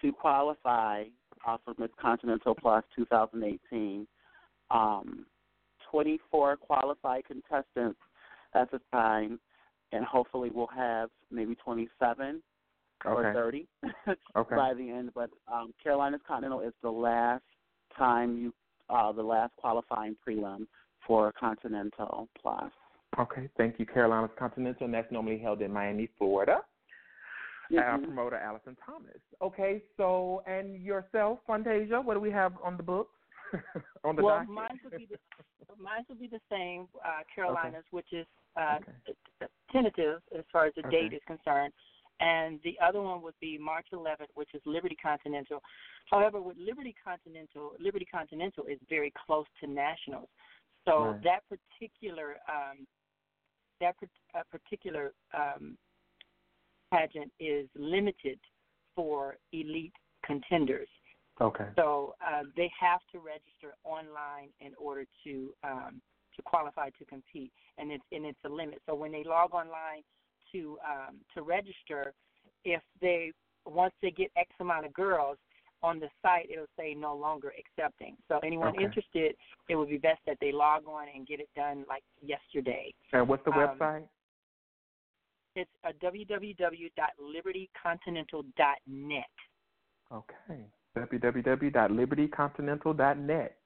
to qualify uh, for Miss Continental Plus 2018. Um, 24 qualified contestants at the time, and hopefully we'll have maybe 27 or 30 Okay. by the end. But um, Carolina's Continental is the last time you, uh, the last qualifying prelim for Continental Plus. Okay, thank you, Carolina's Continental, and that's normally held in Miami, Florida. Our Mhm. promoter, Allison Thomas. Okay, so and yourself, Fontasia, what do we have on the books? on the well, docket? mine would be the mine would be the same, uh, Carolina's, which is uh, tentative as far as the Okay. date is concerned, and the other one would be March 11th, which is Liberty Continental. However, with Liberty Continental, Liberty Continental is very close to nationals, so Right. that particular um, that uh, particular um, pageant is limited for elite contenders. Okay. So uh, they have to register online in order to um, to qualify to compete, and it's and it's a limit. So when they log online to um, to register, if they once they get X amount of girls on the site, it'll say no longer accepting. So anyone Okay. interested, it would be best that they log on and get it done like yesterday. And what's the Um, website? It's uh, www.libertycontinental.net. Okay. www.libertycontinental.net.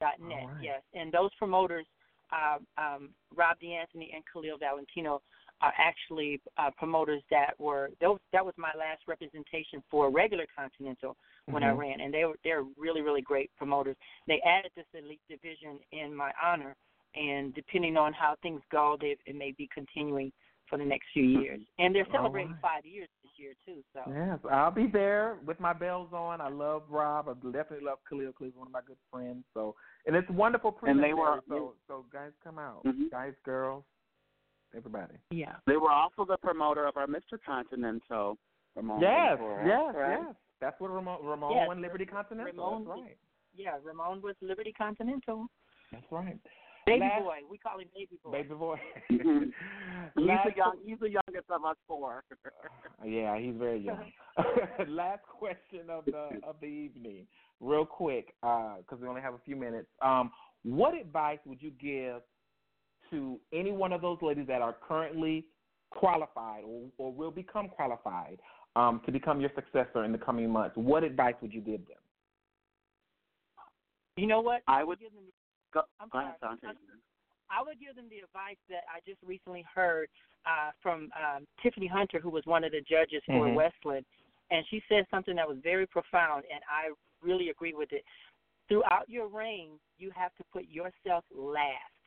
dot net. Yes, and those promoters, uh, um, Rob DeAnthony and Khalil Valentino, are actually uh, promoters that were those, that was my last representation for regular Continental when I Mhm. ran, and they were they're really really great promoters. They added this elite division in my honor, and depending on how things go, they, it may be continuing for the next few years. And they're celebrating right. five years this year too. So Yes, I'll be there with my bells on. I love Rob. I definitely love Khalil. Khalil's one of my good friends. So, and it's wonderful. And they were- so so guys come out, Mhm. guys, girls, everybody. yeah. They were also the promoter of our Mr. Continental. Ramon Yes, Ventura, yes, correct? yes. That's what Ramon Ramon Yes, won Liberty Continental. Ramon, That's right. Yeah, Ramon was Liberty Continental. That's right. Baby Last- boy, we call him baby boy. Baby boy. He's Last- the young. He's the youngest of us four. Yeah, he's very young. Last question of the of the evening, real quick, because we only have a few minutes. Um, what advice would you give to any one of those ladies that are currently qualified or, or will become qualified um, to become your successor in the coming months? What advice would you give them? You know what? I would give them. Go, I'm go ahead, sorry. Dante. I would give them the advice that I just recently heard uh, from um, Tiffany Hunter, who was one of the judges for Mhm. Westland, and she said something that was very profound, and I really agree with it. Throughout your reign, you have to put yourself last.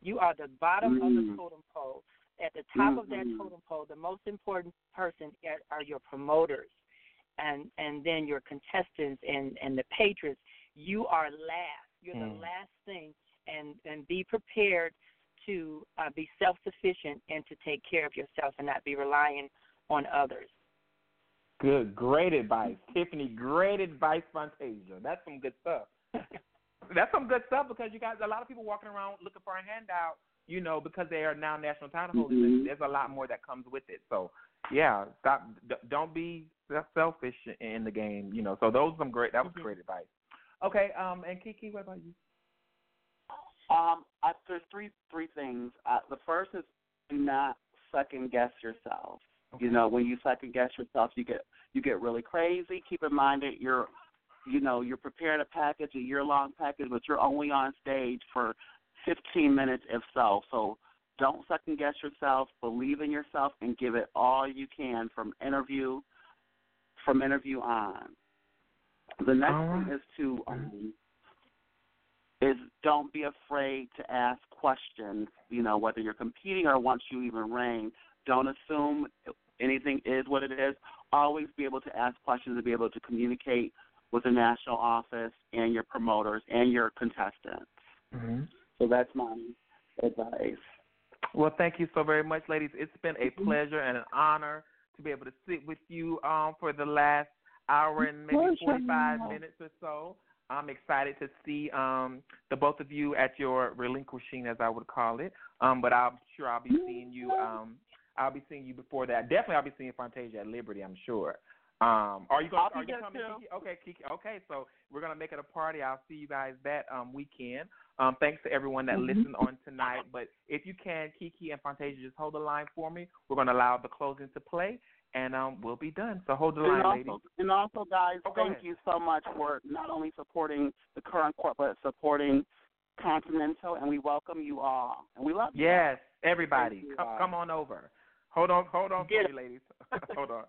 You are the bottom of the Mm. totem pole. At the top of that Mhm. totem pole, the most important person are- are your promoters, and and then your contestants and and the patrons. You are last. You're the Mm. last thing, and and be prepared to uh, be self sufficient and to take care of yourself and not be relying on others. Good, great advice, Tiffany. Great advice, Fontasia. That's some good stuff. That's some good stuff because you got a lot of people walking around looking for a handout, you know, because they are now national title holders. Mhm. There's a lot more that comes with it. So, yeah, stop. d- Don't be selfish in the game, you know. So those are some great. That was Mhm. great advice. Okay, um, and KeKe, what about you? Um, I, there's three three things. Uh, the first is do not second guess yourself. You know, when you second guess yourself, you get you get really crazy. Keep in mind that you're, you know, you're preparing a package, a year long package, but you're only on stage for 15 minutes, if so. So don't second guess yourself. Believe in yourself and give it all you can from interview, from interview on. The next right. thing is to um, is don't be afraid to ask questions. You know, whether you're competing or once you even reign, don't assume anything is what it is. Always be able to ask questions and be able to communicate with the national office and your promoters and your contestants. Mm-hmm. So that's my advice. Well, thank you so very much, ladies. It's been a pleasure and an honor to be able to sit with you um, for the last hour and maybe Pleasure. 45 minutes or so. I'm excited to see um, the both of you at your relinquishing, as I would call it. Um, but I'm sure I'll be seeing you. Um, I'll be seeing you before that. Definitely, I'll be seeing Fontasia at Liberty. I'm sure. Um, are you going? I'll Are you coming, too. KeKe? Okay, KeKe. Okay, so we're gonna make it a party. I'll see you guys that um, weekend. Um, thanks to everyone that Mhm. listened on tonight. But if you can, KeKe and Fontasia, just hold the line for me. We're gonna allow the closing to play, and um, we'll be done. So hold the And line, also, ladies. and also, guys, Oh, thank ahead. you so much for not only supporting the current court, but supporting Continental, and we welcome you all, and we love you. Yes, everybody, you, come, come on over. Hold on, hold on for me, ladies. hold on.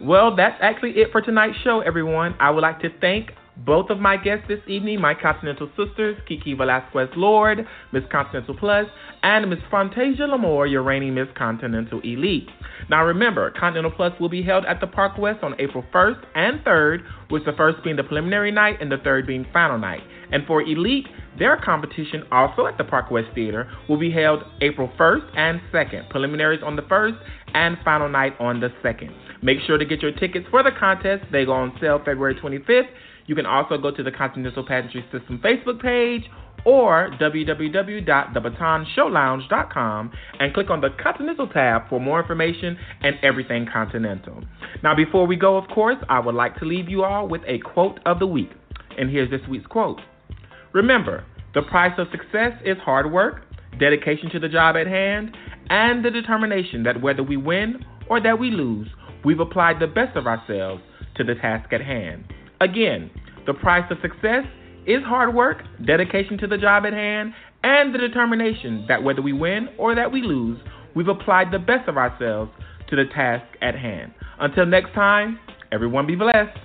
Well, that's actually it for tonight's show, everyone. I would like to thank both of my guests this evening, my Continental sisters, KeKe Valasquez Lord, Miss Continental Plus, and Miss Fontasia Lamour, your reigning Miss Continental Elite. Now remember, Continental Plus will be held at the Park West on April 1st and 3rd, with the first being the preliminary night and the third being final night. And for Elite, Their competition, also at the Park West Theater, will be held April 1st and 2nd. Preliminaries on the 1st and final night on the 2nd. Make sure to get your tickets for the contest. They go on sale February 25th. You can also go to the Continental Pageantry System Facebook page or www.thebatonshowlounge.com and click on the Continental tab for more information and everything Continental. Now, before we go, of course, I would like to leave you all with a quote of the week. And here's this week's quote Remember, the price of success is hard work, dedication to the job at hand, and the determination that whether we win or that we lose, we've applied the best of ourselves to the task at hand. Again, the price of success is hard work, dedication to the job at hand, and the determination that whether we win or that we lose, we've applied the best of ourselves to the task at hand. Until next time, everyone be blessed.